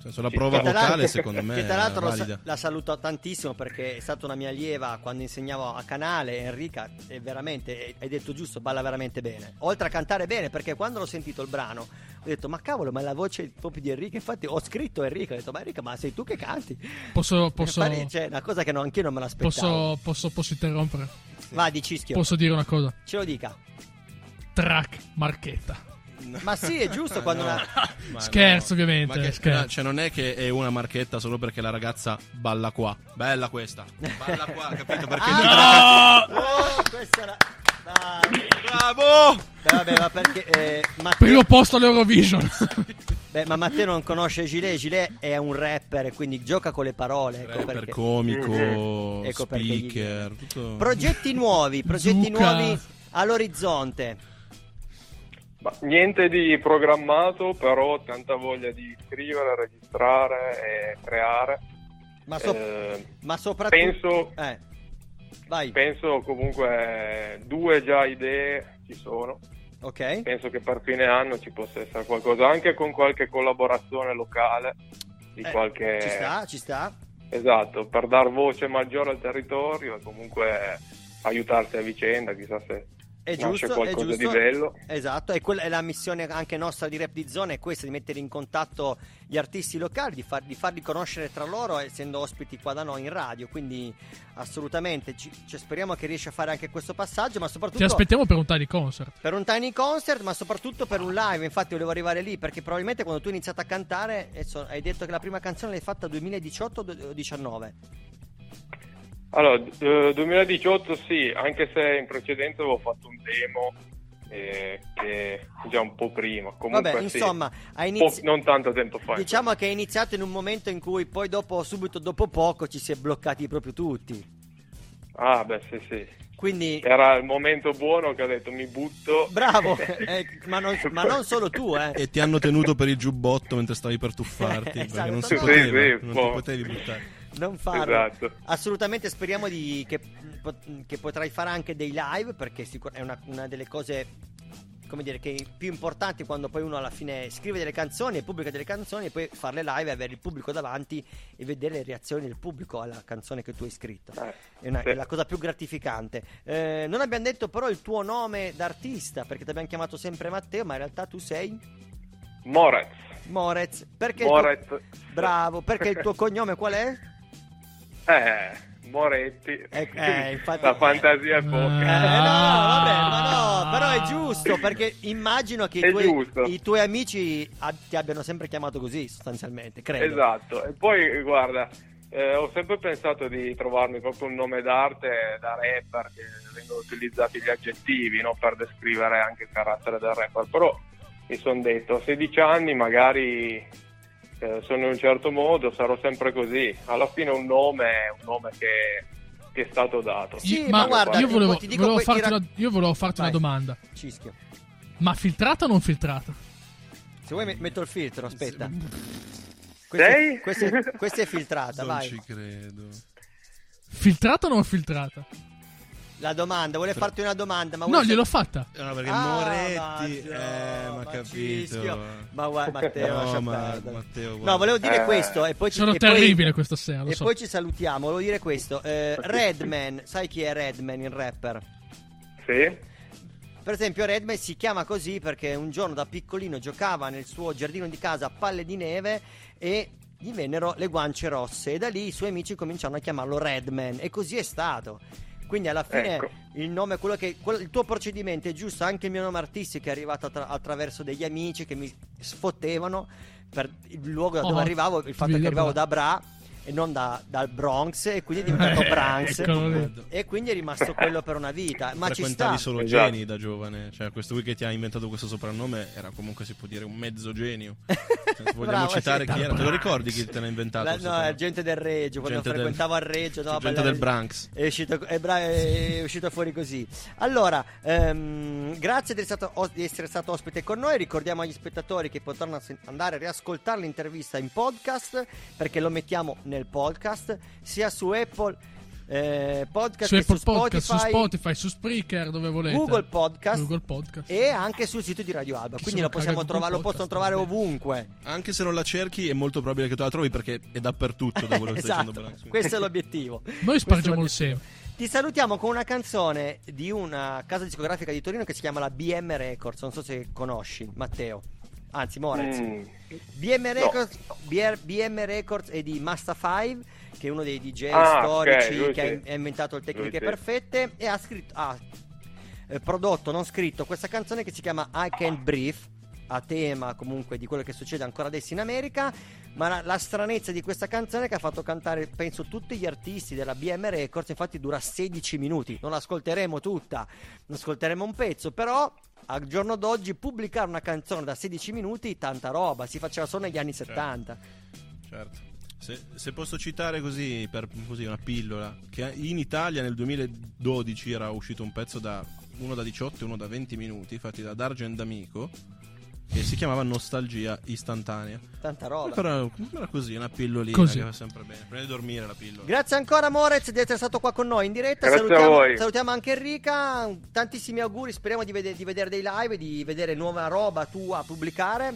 [SPEAKER 3] Cioè, sulla
[SPEAKER 13] Ci
[SPEAKER 3] prova vocale, secondo me,
[SPEAKER 1] Che tra l'altro sa- la saluto tantissimo perché è stata una mia allieva quando insegnavo a canale. Enrica è veramente, hai detto giusto, balla veramente bene. Oltre a cantare bene, perché quando l'ho sentito il brano ho detto, ma cavolo, ma è la voce proprio di Enrica. Infatti ho scritto Enrica, ho detto, ma Enrica, ma sei tu che canti?
[SPEAKER 2] Posso, (laughs) posso,
[SPEAKER 1] Infatti, cioè, una cosa che non, anch'io non me l'aspettavo.
[SPEAKER 2] posso, posso, posso interrompere?
[SPEAKER 1] Va di Cischio.
[SPEAKER 2] Posso dire una cosa?
[SPEAKER 1] Ce lo dica.
[SPEAKER 2] Track marchetta.
[SPEAKER 1] Ma sì, è giusto (laughs) quando
[SPEAKER 3] No.
[SPEAKER 1] una...
[SPEAKER 2] Scherzo,
[SPEAKER 3] no.
[SPEAKER 2] ovviamente,
[SPEAKER 3] Ma che,
[SPEAKER 2] scherzo.
[SPEAKER 3] no, cioè, non è che è una marchetta solo perché la ragazza balla qua. Bella questa. Balla qua, capito? Perché
[SPEAKER 1] Ah, Oh, questa era... Dai.
[SPEAKER 3] Bravo!
[SPEAKER 1] Beh, vabbè, ma perché... eh, Matteo...
[SPEAKER 2] Primo posto all'Eurovision. (laughs)
[SPEAKER 1] Beh, ma Matteo non conosce Gilet. Gilet è un rapper, e quindi gioca con le parole. Ecco
[SPEAKER 3] Rapper
[SPEAKER 1] perché.
[SPEAKER 3] comico, (laughs)
[SPEAKER 1] Ecco perché gli-
[SPEAKER 3] speaker, tutto...
[SPEAKER 1] Progetti nuovi, progetti
[SPEAKER 2] Zucca.
[SPEAKER 1] nuovi all'orizzonte.
[SPEAKER 13] Ma niente di programmato, però tanta voglia di scrivere, registrare e creare.
[SPEAKER 1] Ma, so-
[SPEAKER 13] Eh,
[SPEAKER 1] ma soprattutto.
[SPEAKER 13] penso-
[SPEAKER 1] Eh. Vai.
[SPEAKER 13] Penso comunque due già idee ci sono.
[SPEAKER 1] Ok.
[SPEAKER 13] Penso che per fine anno ci possa essere qualcosa, anche con qualche collaborazione locale di
[SPEAKER 1] Eh,
[SPEAKER 13] qualche
[SPEAKER 1] Ci sta, ci sta.
[SPEAKER 13] esatto, per dar voce maggiore al territorio e comunque aiutarsi a vicenda, chissà se
[SPEAKER 1] È
[SPEAKER 13] nasce
[SPEAKER 1] giusto, è
[SPEAKER 13] qualcosa
[SPEAKER 1] giusto.
[SPEAKER 13] di bello.
[SPEAKER 1] Esatto, e quella è la missione anche nostra di Rap di Zona, è questa di mettere in contatto gli artisti locali, di, far- di farli conoscere tra loro essendo ospiti qua da noi in radio, quindi assolutamente ci, cioè, speriamo che riesci a fare anche questo passaggio, ma soprattutto
[SPEAKER 2] Ti aspettiamo per un tiny concert.
[SPEAKER 1] per un tiny concert, ma soprattutto per un live. Infatti, volevo arrivare lì perché probabilmente quando tu hai iniziato a cantare, hai detto che la prima canzone l'hai fatta 2018 o 2019.
[SPEAKER 13] Allora, d- eh, 2018 sì, anche se in precedenza avevo fatto un demo eh, che già un po' prima. Comunque,
[SPEAKER 1] Vabbè,
[SPEAKER 13] sì,
[SPEAKER 1] insomma,
[SPEAKER 13] po-
[SPEAKER 1] inizi-
[SPEAKER 13] non tanto tempo fa.
[SPEAKER 1] Diciamo che è iniziato in un momento in cui poi dopo, subito dopo poco, ci si è bloccati proprio tutti.
[SPEAKER 13] Ah, beh, sì, sì.
[SPEAKER 1] Quindi,
[SPEAKER 13] Era il momento buono che ho detto mi butto.
[SPEAKER 1] bravo, (laughs) eh, ma, non, ma non solo tu, eh.
[SPEAKER 3] E ti hanno tenuto per il giubbotto mentre stavi per tuffarti. (laughs)
[SPEAKER 1] Esatto,
[SPEAKER 3] perché non si
[SPEAKER 1] no,
[SPEAKER 3] poteva,
[SPEAKER 13] Sì, sì,
[SPEAKER 3] non ti potevi buttare.
[SPEAKER 1] Non farlo.
[SPEAKER 13] Esatto.
[SPEAKER 1] Assolutamente speriamo di, che, che potrai fare anche dei live perché è una, una delle cose come dire che più importanti quando poi uno alla fine scrive delle canzoni e pubblica delle canzoni e poi farle live e avere il pubblico davanti e vedere le reazioni del pubblico alla canzone che tu hai scritto.
[SPEAKER 13] Eh,
[SPEAKER 1] È, una-
[SPEAKER 13] sì.
[SPEAKER 1] è la cosa più gratificante. Eh, non abbiamo detto però il tuo nome d'artista perché ti abbiamo chiamato sempre Matteo, ma in realtà tu sei
[SPEAKER 13] Morez.
[SPEAKER 1] Morez. Perché
[SPEAKER 13] Morez.
[SPEAKER 1] Bravo, perché il tuo (laughs) cognome qual è?
[SPEAKER 13] Eh, Moretti.
[SPEAKER 1] Eh, (laughs) eh, infatti-
[SPEAKER 13] La fantasia è
[SPEAKER 1] Eh,
[SPEAKER 13] poca.
[SPEAKER 1] no, vabbè, ma no, però è giusto perché immagino che i tuoi, i tuoi amici ti abbiano sempre chiamato così, sostanzialmente, credo.
[SPEAKER 13] Esatto, e poi guarda, eh, ho sempre pensato di trovarmi proprio un nome d'arte da rapper che vengono utilizzati gli aggettivi no? per descrivere anche il carattere del rapper, però mi sono detto a 16 anni magari eh, sono in un certo modo, sarò sempre così, alla fine un nome è un nome che, che è stato dato.
[SPEAKER 1] Sì,
[SPEAKER 2] ma
[SPEAKER 1] ma guarda,
[SPEAKER 2] io volevo,
[SPEAKER 1] ti dico
[SPEAKER 2] volevo
[SPEAKER 1] ti
[SPEAKER 2] farti
[SPEAKER 1] ra-
[SPEAKER 2] una, io volevo farti una domanda.
[SPEAKER 1] Cischio.
[SPEAKER 2] Ma filtrata o non filtrata?
[SPEAKER 1] Se vuoi me- metto il filtro, aspetta.
[SPEAKER 13] Sei?
[SPEAKER 1] Questa è, questa è- questa (laughs) è filtrata,
[SPEAKER 3] Non
[SPEAKER 1] vai.
[SPEAKER 3] ci credo.
[SPEAKER 2] Filtrata o non filtrata?
[SPEAKER 1] La domanda, vuole farti una domanda, ma
[SPEAKER 2] No, gliel'ho fatta.
[SPEAKER 3] No, perché
[SPEAKER 1] Ah,
[SPEAKER 3] Moretti, eh,
[SPEAKER 1] no,
[SPEAKER 3] ma capito.
[SPEAKER 1] Cischio. Ma guarda, Matteo,
[SPEAKER 3] No,
[SPEAKER 1] lascia
[SPEAKER 3] ma
[SPEAKER 1] perdere.
[SPEAKER 3] Matteo,
[SPEAKER 1] No,
[SPEAKER 3] guarda.
[SPEAKER 1] volevo dire
[SPEAKER 13] Eh.
[SPEAKER 1] questo e poi ci-
[SPEAKER 2] Sono
[SPEAKER 1] e poi-
[SPEAKER 2] terribile questa sera, lo
[SPEAKER 1] E
[SPEAKER 2] so.
[SPEAKER 1] poi ci salutiamo, volevo dire questo. Eh, Redman, sai chi è Redman, il rapper?
[SPEAKER 13] Sì?
[SPEAKER 1] Per esempio, Redman si chiama così perché un giorno da piccolino giocava nel suo giardino di casa a palle di neve e gli vennero le guance rosse. E da lì i suoi amici cominciarono a chiamarlo Redman. E così è stato. Quindi alla fine
[SPEAKER 13] Ecco.
[SPEAKER 1] il nome, quello che, quello- il tuo procedimento è giusto, anche il mio nome artistico è arrivato attra- attraverso degli amici che mi sfottevano per il luogo da dove
[SPEAKER 2] Oh,
[SPEAKER 1] arrivavo, il fatto che arrivavo
[SPEAKER 2] Bra.
[SPEAKER 1] da Bra e non da- dal Bronx e quindi è (laughs) diventato Branx
[SPEAKER 2] Eccolo lì.
[SPEAKER 1] e quindi è rimasto quello per una vita ma ci
[SPEAKER 3] Frequentavi
[SPEAKER 1] sta
[SPEAKER 3] solo
[SPEAKER 13] Esatto.
[SPEAKER 3] geni da giovane. Cioè, questo qui che ti ha inventato questo soprannome era comunque, si può dire, un mezzo genio. (laughs) Cioè, vogliamo
[SPEAKER 1] Bravo,
[SPEAKER 3] citare chi era? Te lo ricordi chi te l'ha inventato?
[SPEAKER 1] La- no,
[SPEAKER 3] soprannome?
[SPEAKER 1] è gente del Reggio, quando
[SPEAKER 3] Gente del-
[SPEAKER 1] frequentavo a Reggio, no,
[SPEAKER 3] gente del Branx.
[SPEAKER 1] È uscito, è bra- è uscito fuori così. Allora, ehm, grazie di essere, stato, di essere stato ospite con noi. Ricordiamo agli spettatori che potranno andare a riascoltare l'intervista in podcast perché lo mettiamo nel podcast sia su Apple eh, podcast
[SPEAKER 2] Su Apple
[SPEAKER 1] su
[SPEAKER 2] Podcast, su
[SPEAKER 1] Spotify,
[SPEAKER 2] Spotify, su Spreaker, dove volete.
[SPEAKER 1] Google Podcast,
[SPEAKER 2] Google Podcast.
[SPEAKER 1] e anche sul sito di Radio Alba.
[SPEAKER 3] Chi
[SPEAKER 1] Quindi lo, possiamo trovare, lo possono trovare ovunque.
[SPEAKER 3] Anche se non la cerchi, è molto probabile che tu la trovi perché è dappertutto da quello che stai (laughs)
[SPEAKER 1] esatto,
[SPEAKER 3] dicendo. Branks.
[SPEAKER 1] questo è l'obiettivo.
[SPEAKER 2] Noi spargiamo il seme.
[SPEAKER 1] Ti salutiamo con una canzone di una casa discografica di Torino che si chiama la BM Records. Non so se conosci, Matteo. Anzi, Morez.
[SPEAKER 13] Mm.
[SPEAKER 1] BM, Records, BR BM Records è di Masta 5, che è uno dei DJ
[SPEAKER 13] Ah,
[SPEAKER 1] storici
[SPEAKER 13] ok, lui
[SPEAKER 1] che ha
[SPEAKER 13] sì.
[SPEAKER 1] ha inventato le tecniche
[SPEAKER 13] Lui sì.
[SPEAKER 1] perfette e ha scritto. ha, eh, prodotto, non scritto, questa canzone che si chiama I Can't Breathe. A tema comunque di quello che succede ancora adesso in America. Ma la, la stranezza di questa canzone è che ha fatto cantare, penso, tutti gli artisti della BM Records. Infatti, dura 16 minuti. Non l'ascolteremo tutta, ne ascolteremo un pezzo. Però, al giorno d'oggi, pubblicare una canzone da 16 minuti, tanta roba. Si faceva solo negli anni 70.
[SPEAKER 3] Certo. Se, se posso citare così, per così una pillola, che in Italia nel 2012 era uscito un pezzo da uno da 18 e uno da 20 minuti, fatti da Dargen D'Amico, che si chiamava Nostalgia istantanea.
[SPEAKER 1] Tanta roba.
[SPEAKER 3] Però era così, una pillolina
[SPEAKER 1] Così.
[SPEAKER 3] che va sempre bene. Prima di dormire la pillola.
[SPEAKER 1] Grazie ancora Morez di essere stato qua con noi in diretta.
[SPEAKER 3] Grazie a
[SPEAKER 1] salutiamo,
[SPEAKER 3] voi.
[SPEAKER 1] salutiamo anche Enrica. Tantissimi auguri. Speriamo di, vede- di vedere dei live, di vedere nuova roba tua a pubblicare.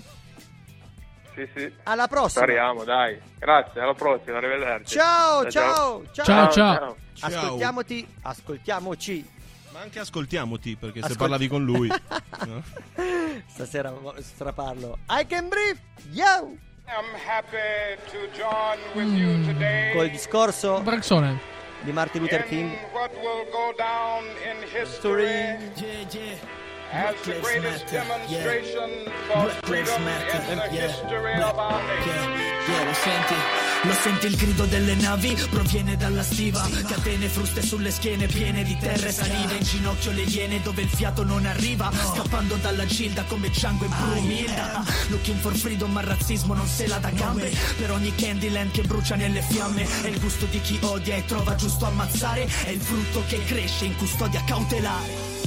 [SPEAKER 13] Sì, sì.
[SPEAKER 1] Alla prossima.
[SPEAKER 13] Speriamo, dai. Grazie, alla prossima, arrivederci.
[SPEAKER 1] Ciao, ciao, ciao.
[SPEAKER 3] Ciao, ciao. Ciao.
[SPEAKER 1] Ascoltiamoci, ascoltiamoci.
[SPEAKER 3] Ma anche ascoltiamoti, perché se
[SPEAKER 1] Ascol-
[SPEAKER 3] parlavi con lui. (laughs) no?
[SPEAKER 1] Stasera straparlo. I can breathe. Yo!
[SPEAKER 16] I'm happy to join with you today
[SPEAKER 1] Col discorso
[SPEAKER 2] Braxone.
[SPEAKER 1] di Martin Luther King.
[SPEAKER 16] in what will go down in history as the greatest demonstration for freedom in the history of our nation.
[SPEAKER 17] Yeah, lo senti? Lo senti il grido delle navi? Proviene dalla stiva. Catene fruste sulle schiene piene di terre salive. In ginocchio le iene dove il fiato non arriva. Scappando dalla gilda come Django e Brumilda Looking for freedom ma il razzismo non se la da gambe. Per ogni Candyland che brucia nelle fiamme. È il gusto di chi odia e trova giusto ammazzare. È il frutto che cresce in custodia cautelare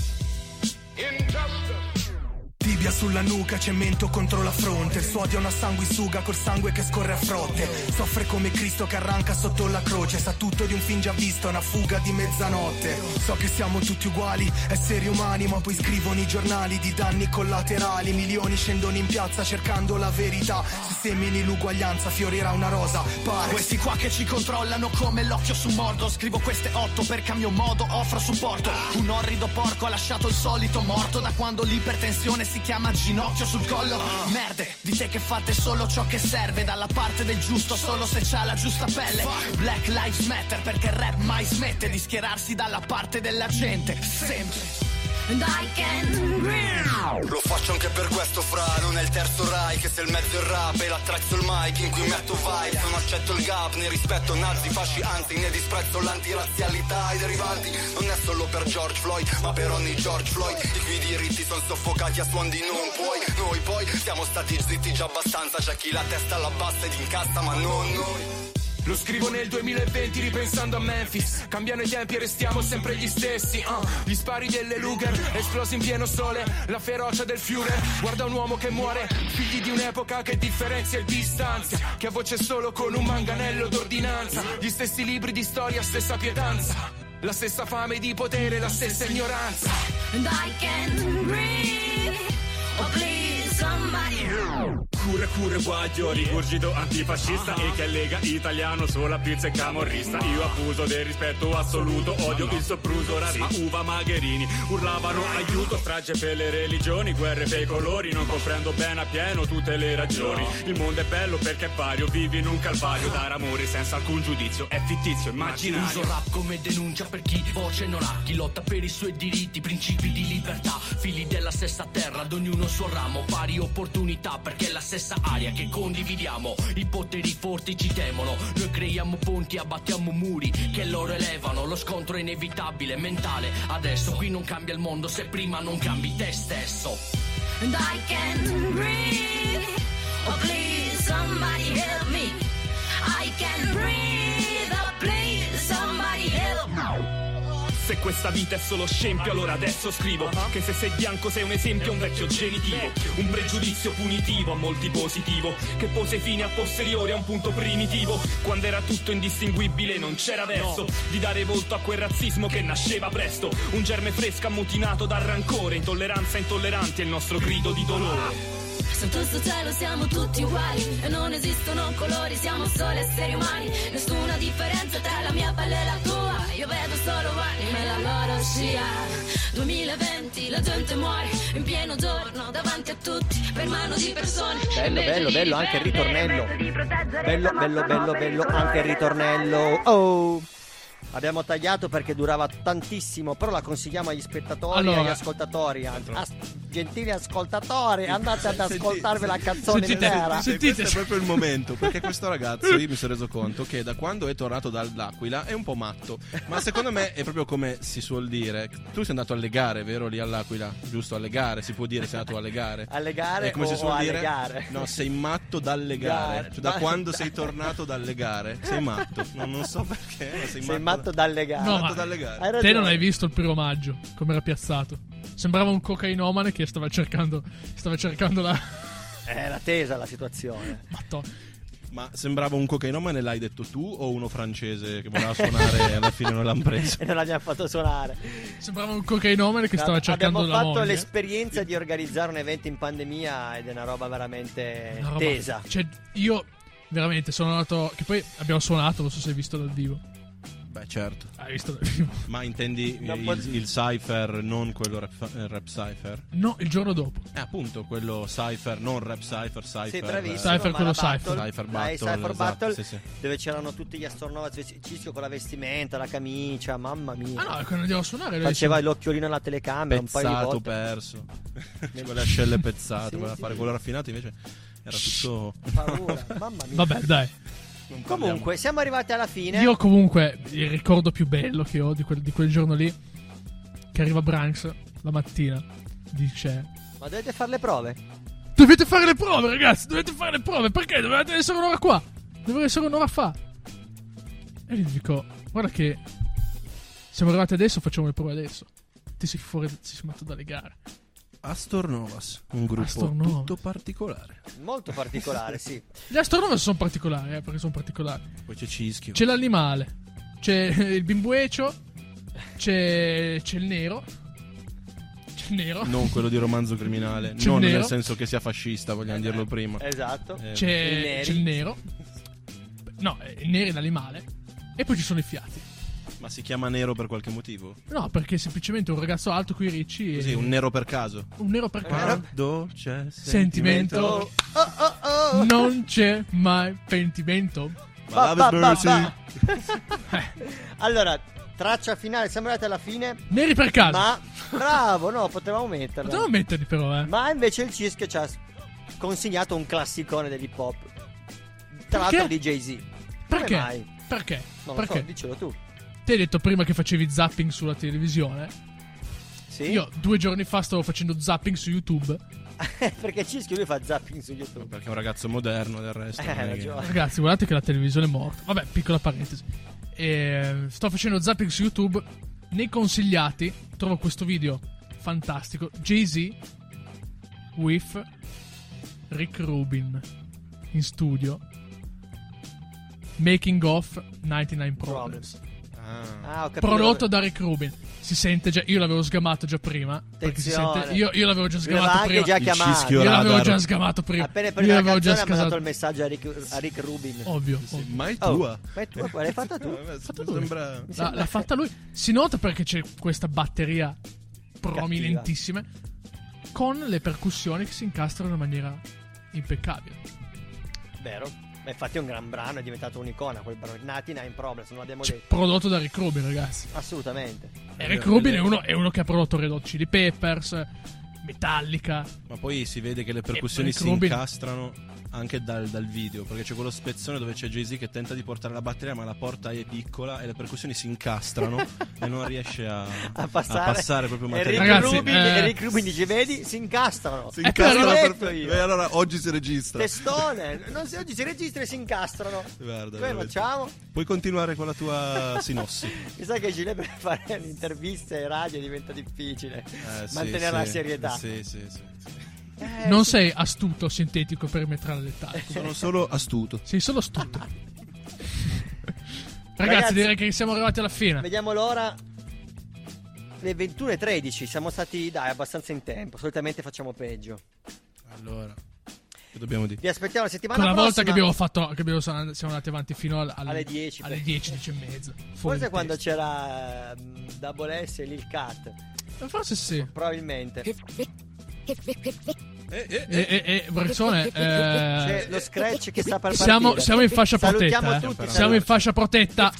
[SPEAKER 18] Tibia sulla nuca, cemento contro la fronte. Il suo odio è una sanguisuga col sangue che scorre a frotte. Soffre come Cristo che arranca sotto la croce. Sa tutto di un film già visto, una fuga di mezzanotte. So che siamo tutti uguali, esseri umani, ma poi scrivono i giornali di danni collaterali. Milioni scendono in piazza cercando la verità. Se semini l'uguaglianza, fiorirà una rosa. Pare.
[SPEAKER 17] Questi qua che ci controllano come l'occhio su mordo Scrivo queste otto perché a mio modo offro supporto Un orrido porco ha lasciato il solito morto Da quando l'ipertensione si chiama ginocchio sul collo. Merde, dite che fate solo ciò che serve. Dalla parte del giusto solo se c'ha la giusta pelle. Black Lives Matter perché il rap mai smette Di schierarsi dalla parte della gente. Sempre
[SPEAKER 19] Lo faccio anche per questo fra, non è il terzo Rai Che se il mezzo è il rap e l'attrezzo il mic In cui metto vibe, non accetto il gap Ne rispetto nazi, fasci, anzi ne disprezzo l'antirazzialità I derivanti non è solo per George Floyd Ma per ogni George Floyd. I cui diritti sono soffocati a suon di non puoi. Noi poi siamo stati zitti già abbastanza C'è chi la testa alla bassa ed incassa ma non noi
[SPEAKER 12] Lo scrivo nel 2020 ripensando a Memphis. Cambiano i tempi e restiamo sempre gli stessi uh. Gli spari delle Luger esplosi in pieno sole. La ferocia del Führer Guarda un uomo che muore. Figli di un'epoca che differenzia e distanzia Che ha voce solo con un manganello d'ordinanza. Gli stessi libri di storia, stessa pietanza. La stessa fame di potere, la stessa ignoranza.
[SPEAKER 15] I can breathe.
[SPEAKER 20] Cure, cure, guaglio, rigurgito antifascista E che lega italiano solo a pizza e camorrista. Io abuso del rispetto assoluto Odio il sopruso, rasa, uva, magherini Urlavano aiuto, strage per le religioni Guerre per i colori, non comprendo bene appieno tutte le ragioni. Il mondo è bello perché è vario, vivi in un calvario Dare amore senza alcun giudizio, è fittizio, immaginario.
[SPEAKER 17] Uso rap come denuncia per chi voce non ha Chi lotta per i suoi diritti, principi di libertà Figli della stessa terra, ad ognuno il suo ramo Pari opportunità perché è la stessa aria che condividiamo I poteri forti ci temono Noi creiamo ponti, abbattiamo muri Che loro elevano, lo scontro è inevitabile, mentale Adesso qui non cambia il mondo se prima non cambi te stesso
[SPEAKER 15] And I can breathe. Oh, please, somebody help me. I can breathe.
[SPEAKER 20] Se questa vita è solo scempio, allora adesso scrivo che se sei bianco sei un esempio, un vecchio genitivo, un pregiudizio punitivo a molti positivo, che pose fine a posteriori a un punto primitivo. Quando era tutto indistinguibile, non c'era verso di dare volto a quel razzismo che nasceva presto. Un germe fresco ammutinato dal rancore, intolleranza intolleranti è il nostro grido di dolore.
[SPEAKER 15] Sotto sto cielo siamo tutti uguali e non esistono colori, siamo solo esseri umani. Nessuna differenza tra la mia pelle e la tua. Io vedo solo anime e la loro scia. 2020, la gente muore in pieno giorno davanti a tutti per mano di persone.
[SPEAKER 1] Bello, bello, bello anche il ritornello. Bello, bello, bello, bello anche il ritornello. Oh! Abbiamo tagliato perché durava tantissimo, però la consigliamo agli spettatori e
[SPEAKER 2] Allora.
[SPEAKER 1] agli ascoltatori. As- gentili ascoltatori, andate ad ascoltarvi la canzone
[SPEAKER 3] Sentite,
[SPEAKER 1] intera.
[SPEAKER 3] sentite, questo è proprio il momento perché questo ragazzo io mi sono reso conto che da quando è tornato dall'Aquila è un po' matto ma secondo me è proprio come si suol dire tu sei andato alle gare vero lì all'Aquila giusto alle gare si può dire sei andato alle gare
[SPEAKER 1] Alle gare
[SPEAKER 3] È come
[SPEAKER 1] o-
[SPEAKER 3] si suol
[SPEAKER 1] o alle
[SPEAKER 3] dire
[SPEAKER 1] gare?
[SPEAKER 3] no sei matto dalle gare cioè da quando sei tornato dalle gare sei matto no, non so perché ma sei,
[SPEAKER 1] Sei matto dalle gare.
[SPEAKER 2] No,
[SPEAKER 3] matto
[SPEAKER 2] ma
[SPEAKER 3] dalle gare
[SPEAKER 1] Hai
[SPEAKER 2] te non hai visto il primo maggio, come era piazzato. Sembrava un cocainomane che stava cercando, stava cercando la... (laughs)
[SPEAKER 1] Era tesa la situazione.
[SPEAKER 3] ma sembrava un cocainomane l'hai detto tu o uno francese che voleva suonare e alla fine non l'hanno preso (laughs)
[SPEAKER 1] E non l'abbiamo fatto suonare.
[SPEAKER 2] Sembrava un cocainomane che stava cercando
[SPEAKER 1] Abbiamo
[SPEAKER 2] la
[SPEAKER 1] fatto
[SPEAKER 2] moglie.
[SPEAKER 1] l'esperienza di organizzare un evento in pandemia ed è una roba veramente
[SPEAKER 2] Una roba-
[SPEAKER 1] tesa.
[SPEAKER 2] Cioè, io veramente sono andato. Che poi abbiamo suonato, non so se hai visto dal vivo.
[SPEAKER 3] Beh, certo.
[SPEAKER 2] Hai visto dal vivo?
[SPEAKER 3] Ma intendi (laughs) il, il cipher, non quello rap, eh, rap cipher?
[SPEAKER 2] No, il giorno dopo.
[SPEAKER 3] Eh, appunto, quello cipher, non rap cipher, cipher.
[SPEAKER 1] Sì,
[SPEAKER 3] eh,
[SPEAKER 1] bravissimo.
[SPEAKER 2] Cypher,
[SPEAKER 1] ma
[SPEAKER 2] quello
[SPEAKER 1] battle,
[SPEAKER 2] Cypher.
[SPEAKER 3] Cypher
[SPEAKER 1] dai,
[SPEAKER 3] battle,
[SPEAKER 1] Cypher
[SPEAKER 3] esatto,
[SPEAKER 1] battle,
[SPEAKER 3] sì, sì.
[SPEAKER 1] dove c'erano tutti gli astronauti, Cisco con la vestimenta, la camicia, mamma mia.
[SPEAKER 2] Ah no, quando andiamo a suonare.
[SPEAKER 1] Faceva
[SPEAKER 2] dice-
[SPEAKER 1] l'occhiolino alla telecamera un paio di
[SPEAKER 3] Pezzato,
[SPEAKER 1] volte.
[SPEAKER 3] perso. (laughs) Quelle ascelle pezzate,
[SPEAKER 1] Sì,
[SPEAKER 3] voleva
[SPEAKER 1] sì.
[SPEAKER 3] fare quello raffinato, invece era tutto...
[SPEAKER 1] Paura, mamma mia.
[SPEAKER 2] Vabbè, dai.
[SPEAKER 1] Comunque, siamo arrivati alla fine.
[SPEAKER 2] Io comunque il ricordo più bello che ho di quel, di quel giorno lì, che arriva Branks la mattina, dice...
[SPEAKER 1] Ma dovete fare le prove?
[SPEAKER 2] Dovete fare le prove, ragazzi, dovete fare le prove, perché dovete essere un'ora qua? Dovete essere un'ora fa. E gli dico, guarda che siamo arrivati adesso, facciamo le prove adesso. Ti sei fuori, ti sei matto dalle gare.
[SPEAKER 3] Astor Novas, un gruppo
[SPEAKER 2] Astor Novas.
[SPEAKER 3] tutto particolare.
[SPEAKER 1] Molto particolare, sì. (laughs)
[SPEAKER 2] Gli astronomi sono particolari, eh, perché sono particolari.
[SPEAKER 3] Poi c'è Cischio.
[SPEAKER 2] C'è l'animale, c'è il bimbuecio, c'è, c'è il nero. C'è il nero.
[SPEAKER 3] Non quello di romanzo criminale,
[SPEAKER 2] C'è il
[SPEAKER 3] non nel senso che sia fascista, vogliamo dirlo prima.
[SPEAKER 1] Esatto.
[SPEAKER 3] Eh,
[SPEAKER 2] C'è,
[SPEAKER 1] I neri.
[SPEAKER 2] c'è il nero. No, eh, il nero è l'animale. E poi ci sono i fiati.
[SPEAKER 3] Ma si chiama nero per qualche motivo?
[SPEAKER 2] No, perché è semplicemente un ragazzo alto coi ricci. e-
[SPEAKER 3] Così, un nero per caso.
[SPEAKER 2] un nero per caso.
[SPEAKER 3] Quando c'è
[SPEAKER 2] Sentimento.
[SPEAKER 1] Oh,
[SPEAKER 2] Non c'è mai pentimento.
[SPEAKER 3] Ma love is mercy.
[SPEAKER 1] allora, traccia finale, siamo arrivati alla fine.
[SPEAKER 2] Neri per caso.
[SPEAKER 1] Ma bravo, no, potevamo metterla.
[SPEAKER 2] Potevamo metterli però, eh.
[SPEAKER 1] Ma invece il Cisco ci ha consegnato un classicone dell'hip hop. Tra l'altro di Jay-Z. Come
[SPEAKER 2] Perché?
[SPEAKER 1] mai?
[SPEAKER 2] Perché?
[SPEAKER 1] Non lo
[SPEAKER 2] Perché?
[SPEAKER 1] so, dicelo tu.
[SPEAKER 2] Ti hai detto prima che facevi zapping sulla televisione?
[SPEAKER 1] Sì?
[SPEAKER 2] Io due giorni fa stavo facendo zapping su YouTube. (laughs)
[SPEAKER 1] Perché Cisco lui fa zapping su YouTube.
[SPEAKER 3] Perché è un ragazzo moderno del resto.
[SPEAKER 1] Eh,
[SPEAKER 3] che-
[SPEAKER 1] ragione.
[SPEAKER 2] Ragazzi, guardate che la televisione è morta. Vabbè, piccola parentesi. E, sto facendo zapping su YouTube. Nei consigliati trovo questo video fantastico. Jay-Z with Rick Rubin in studio. Making of 99 Problems.
[SPEAKER 1] Ah, ho capito.
[SPEAKER 2] Prodotto da Rick Rubin. Si sente già. Io l'avevo sgamato già prima. Perché si sente. Io, io l'avevo già sgamato prima.
[SPEAKER 1] già
[SPEAKER 2] Io l'avevo già sgamato prima.
[SPEAKER 1] Appena
[SPEAKER 2] Io
[SPEAKER 1] preso la
[SPEAKER 2] l'avevo già sgamato.
[SPEAKER 1] il messaggio a Rick, a Rick Rubin.
[SPEAKER 2] Ovvio.
[SPEAKER 3] Sì,
[SPEAKER 2] ovvio.
[SPEAKER 3] ma è
[SPEAKER 1] Oh,
[SPEAKER 3] tua.
[SPEAKER 1] ma è tua, l'hai fatta tu? (laughs)
[SPEAKER 3] Mi
[SPEAKER 2] lui.
[SPEAKER 3] sembra...
[SPEAKER 1] Sembra-
[SPEAKER 2] l'ha fatta lui. Si nota perché c'è questa batteria prominentissima con le percussioni che si incastrano in maniera impeccabile.
[SPEAKER 1] Vero. Ma infatti è un gran brano, è diventato un'icona quel brano. Nati Nine Problems, non l'abbiamo
[SPEAKER 2] Cioè,
[SPEAKER 1] detto.
[SPEAKER 2] prodotto da Rick Rubin, ragazzi.
[SPEAKER 1] Assolutamente.
[SPEAKER 2] E Rick Rubin è uno, è uno che ha prodotto Red Hot Chili Peppers, Metallica.
[SPEAKER 3] Ma poi si vede che le percussioni si
[SPEAKER 2] Rubin-
[SPEAKER 3] incastrano anche dal, dal video, perché c'è quello spezzone dove c'è Jay-Z che tenta di portare la batteria, ma la porta è piccola e le percussioni si incastrano (laughs) e non riesce a,
[SPEAKER 1] a passare,
[SPEAKER 3] a passare proprio materiale.
[SPEAKER 2] Ragazzi,
[SPEAKER 1] Rubin,
[SPEAKER 2] eh,
[SPEAKER 1] e Rick Rubin dice vedi si incastrano
[SPEAKER 3] Si
[SPEAKER 1] Eh,
[SPEAKER 3] incastrano
[SPEAKER 1] l'ho
[SPEAKER 3] per-
[SPEAKER 1] detto io.
[SPEAKER 3] E allora oggi si registra.
[SPEAKER 1] testone (laughs) non si, oggi si registra e si incastrano
[SPEAKER 3] Guarda,
[SPEAKER 1] come facciamo?
[SPEAKER 3] Puoi continuare con la tua sinossi.
[SPEAKER 1] mi sa che Gilet per fare (laughs) interviste e radio diventa difficile
[SPEAKER 3] Eh, sì,
[SPEAKER 1] mantenere
[SPEAKER 3] sì.
[SPEAKER 1] la serietà
[SPEAKER 3] Sì, sì, sì. sì.
[SPEAKER 1] Eh,
[SPEAKER 2] Non
[SPEAKER 1] sì.
[SPEAKER 2] sei astuto, sintetico, perimetrale, letale.
[SPEAKER 3] Sono solo astuto.
[SPEAKER 2] Sei solo astuto. (laughs) Ragazzi,
[SPEAKER 1] Ragazzi,
[SPEAKER 2] direi che siamo arrivati alla fine.
[SPEAKER 1] Vediamo l'ora. Le 21.13, siamo stati dai abbastanza in tempo. Solitamente facciamo peggio.
[SPEAKER 3] Allora, che dobbiamo dire?
[SPEAKER 1] Vi aspettiamo la settimana
[SPEAKER 2] Quella
[SPEAKER 1] prossima.
[SPEAKER 2] volta che abbiamo fatto, che abbiamo- siamo andati avanti fino al- al-
[SPEAKER 1] Alle 10,
[SPEAKER 2] alle
[SPEAKER 1] per-
[SPEAKER 2] 10, 10 e mezza.
[SPEAKER 1] Forse quando
[SPEAKER 2] testa.
[SPEAKER 1] c'era mm, Double S e Lil Cat.
[SPEAKER 2] Forse sì.
[SPEAKER 1] Probabilmente.
[SPEAKER 2] E, e, e Brazzone,
[SPEAKER 1] C'è
[SPEAKER 2] eh,
[SPEAKER 1] lo scratch che sta per partire.
[SPEAKER 2] siamo, siamo in fascia
[SPEAKER 1] Salutiamo
[SPEAKER 2] protetta. eh.
[SPEAKER 1] tutti,
[SPEAKER 2] Siamo in fascia protetta.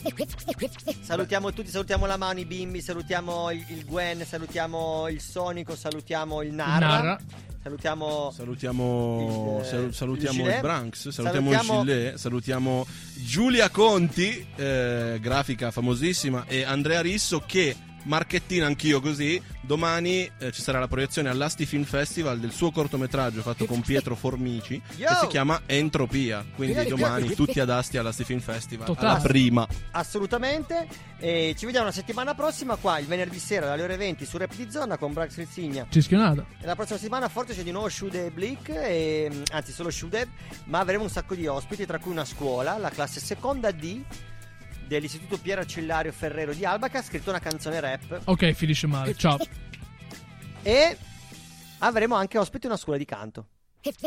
[SPEAKER 1] Salutiamo tutti, salutiamo la mano, i bimbi, salutiamo il, il Gwen, salutiamo il Sonico, salutiamo il Narra.
[SPEAKER 2] Narra.
[SPEAKER 1] Salutiamo
[SPEAKER 3] Salutiamo,
[SPEAKER 1] Il, eh,
[SPEAKER 3] sal- salutiamo
[SPEAKER 1] il
[SPEAKER 3] il,
[SPEAKER 1] Gilet.
[SPEAKER 3] Branks, salutiamo,
[SPEAKER 1] Salutiamo-
[SPEAKER 3] il Gilet, salutiamo Giulia Conti, eh, grafica famosissima, e Andrea Risso che, marchettina anch'io così, domani eh, ci sarà la proiezione all'Asti Film Festival del suo cortometraggio fatto con Pietro Formici
[SPEAKER 1] Yo!
[SPEAKER 3] che si chiama Entropia, quindi domani tutti ad Asti all'Asti Film Festival,
[SPEAKER 2] Totale.
[SPEAKER 3] alla prima.
[SPEAKER 1] assolutamente. E ci vediamo la settimana prossima qua, il venerdì sera dalle ore 20 su Rap di Zona con Brax Rizzigna.
[SPEAKER 2] Cischionata.
[SPEAKER 1] E la prossima settimana forse c'è di nuovo Shude e Blick, e, anzi solo Shude, ma avremo un sacco di ospiti, tra cui una scuola, la classe seconda D dell'Istituto Piero Accellario Ferrero di Alba che ha scritto una canzone rap
[SPEAKER 2] Ok, finisce male. (laughs) Ciao.
[SPEAKER 1] e avremo anche ospiti una scuola di canto.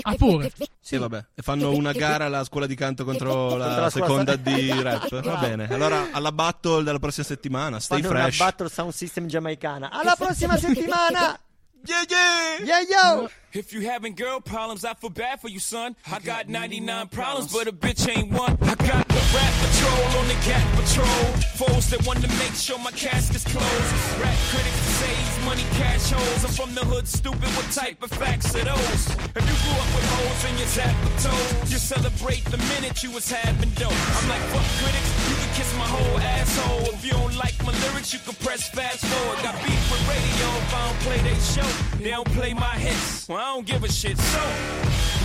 [SPEAKER 2] Ah, pure.
[SPEAKER 3] Sì, vabbè. E fanno una gara alla scuola di canto contro la,
[SPEAKER 1] Contro la
[SPEAKER 3] seconda (laughs) di rap. Va bene. Allora, alla battle della prossima settimana, stay
[SPEAKER 1] Fanno
[SPEAKER 3] fresh.
[SPEAKER 1] una battle sound system giamaicana. Alla prossima settimana!
[SPEAKER 3] Yeah, yeah!
[SPEAKER 1] Yeah, yo!
[SPEAKER 12] If you having girl problems, I feel bad for you, son. I got 99 problems, but a bitch ain't one. I got the rap patrol on the cat patrol. Foes that want to make sure my casket's closed. Rap critics say he's money cash holes. I'm from the hood, stupid. What type of facts are those? If you grew up with hoes in your zap of toes, you celebrate the minute you was having dope. I'm like, fuck critics, you can kiss my whole asshole. If you don't like my lyrics, you can press fast forward. Got beef with radio if I don't play they show. They don't play my hits. Well, I don't give a shit. So,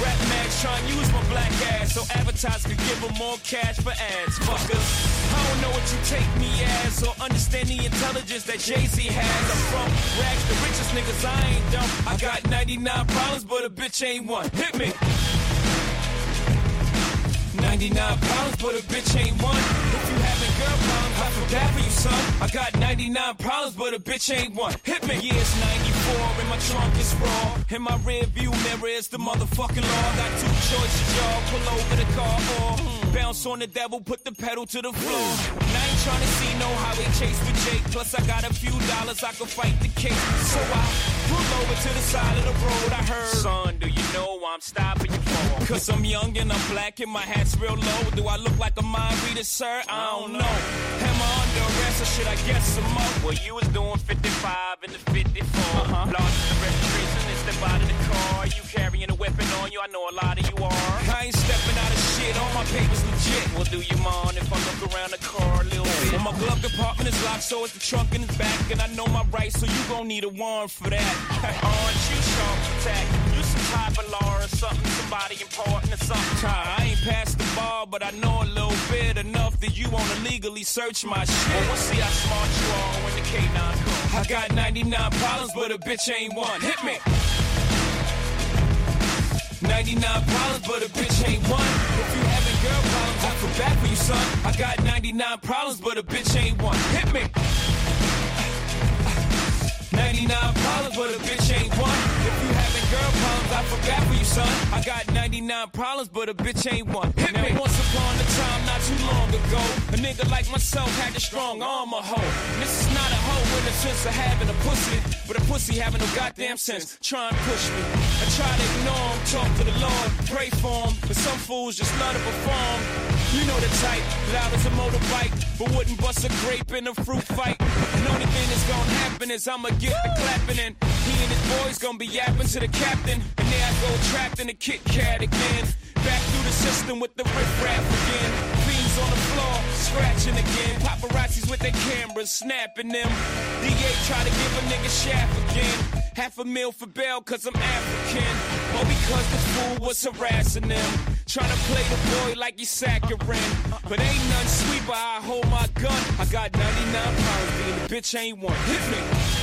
[SPEAKER 12] rap mags try and use my black ass so advertisers could give them more cash for ads. Fuckers, I don't know what you take me as or understand the intelligence that Jay Z has. I'm from rags, the richest niggas. I ain't dumb. I got 99 problems, but a bitch ain't one. Hit me. 99 problems, but a bitch ain't one. If you having girl problems, I bad for you, son. I got 99 problems, but a bitch ain't one. Hit me. Yeah, it's 94, and my trunk is raw. And my rear view mirror is the motherfucking law. Got two choices, y'all. Pull over the car or bounce on the devil, put the pedal to the floor. And I ain't trying to see no highway chase with Jake. Plus, I got a few dollars, I can fight the case. So I pull over to the side of the road. I heard, son, do you know I'm stopping you for? Cause I'm young and I'm black and my hat's real low. Do I look like a mind reader, sir? I don't know. Am I under arrest or should I guess some more? Well, you was doing 55 in the 54. Uh-huh. Lost in the registration and step out of the car. You carrying a weapon on you, I know a lot of you are. I ain't stepping out of shit, all my papers legit. Well, do you mind if I look around the car a little bit? Well, my glove compartment is locked, so it's the trunk in the back. And I know my rights, so you gon' need a warrant for that. Aren't you sharp attack? Some type of law or something, somebody important or something. I ain't past the bar, but I know a little bit enough that you wanna legally search my shit. Well, we'll see how smart you are when the K9 comes. I got 99 problems, but a bitch ain't one. Hit me. 99 problems, but a bitch ain't one. If you having girl problems, I feel bad for you, son. I got 99 problems, but a bitch ain't one. Hit me. 99 problems, but a bitch ain't one. If you girl problems, I bad for you, son. I got 99 problems, but a bitch ain't one. Hit now, me. once upon a time, not too long ago, a nigga like myself had a strong arm, a hoe. This is not a hoe in the sense of having a pussy, but a pussy having no goddamn sense. Try and push me. I try to ignore him, talk to the Lord, pray for him, but some fools just love to perform. You know the type, loud as a motorbike, but wouldn't bust a grape in a fruit fight. And only thing that's gonna happen is I'ma get the clapping and he and his boys gonna be yapping to the captain. And there I go trapped in a Kit Kat again. Back through the system with the riff-raff again. Fiends on the floor, scratching again. Paparazzis with their cameras, snapping them. DA try to give a nigga shaft again. Half a meal for bail cause I'm African. Or because the fool was harassing them. Trying to play the boy like he's saccharine. But ain't none sweet, but I hold my gun. I got 99 pounds, being the bitch ain't one. Hit me.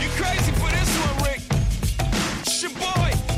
[SPEAKER 12] You crazy for this one, Rick? It's your boy.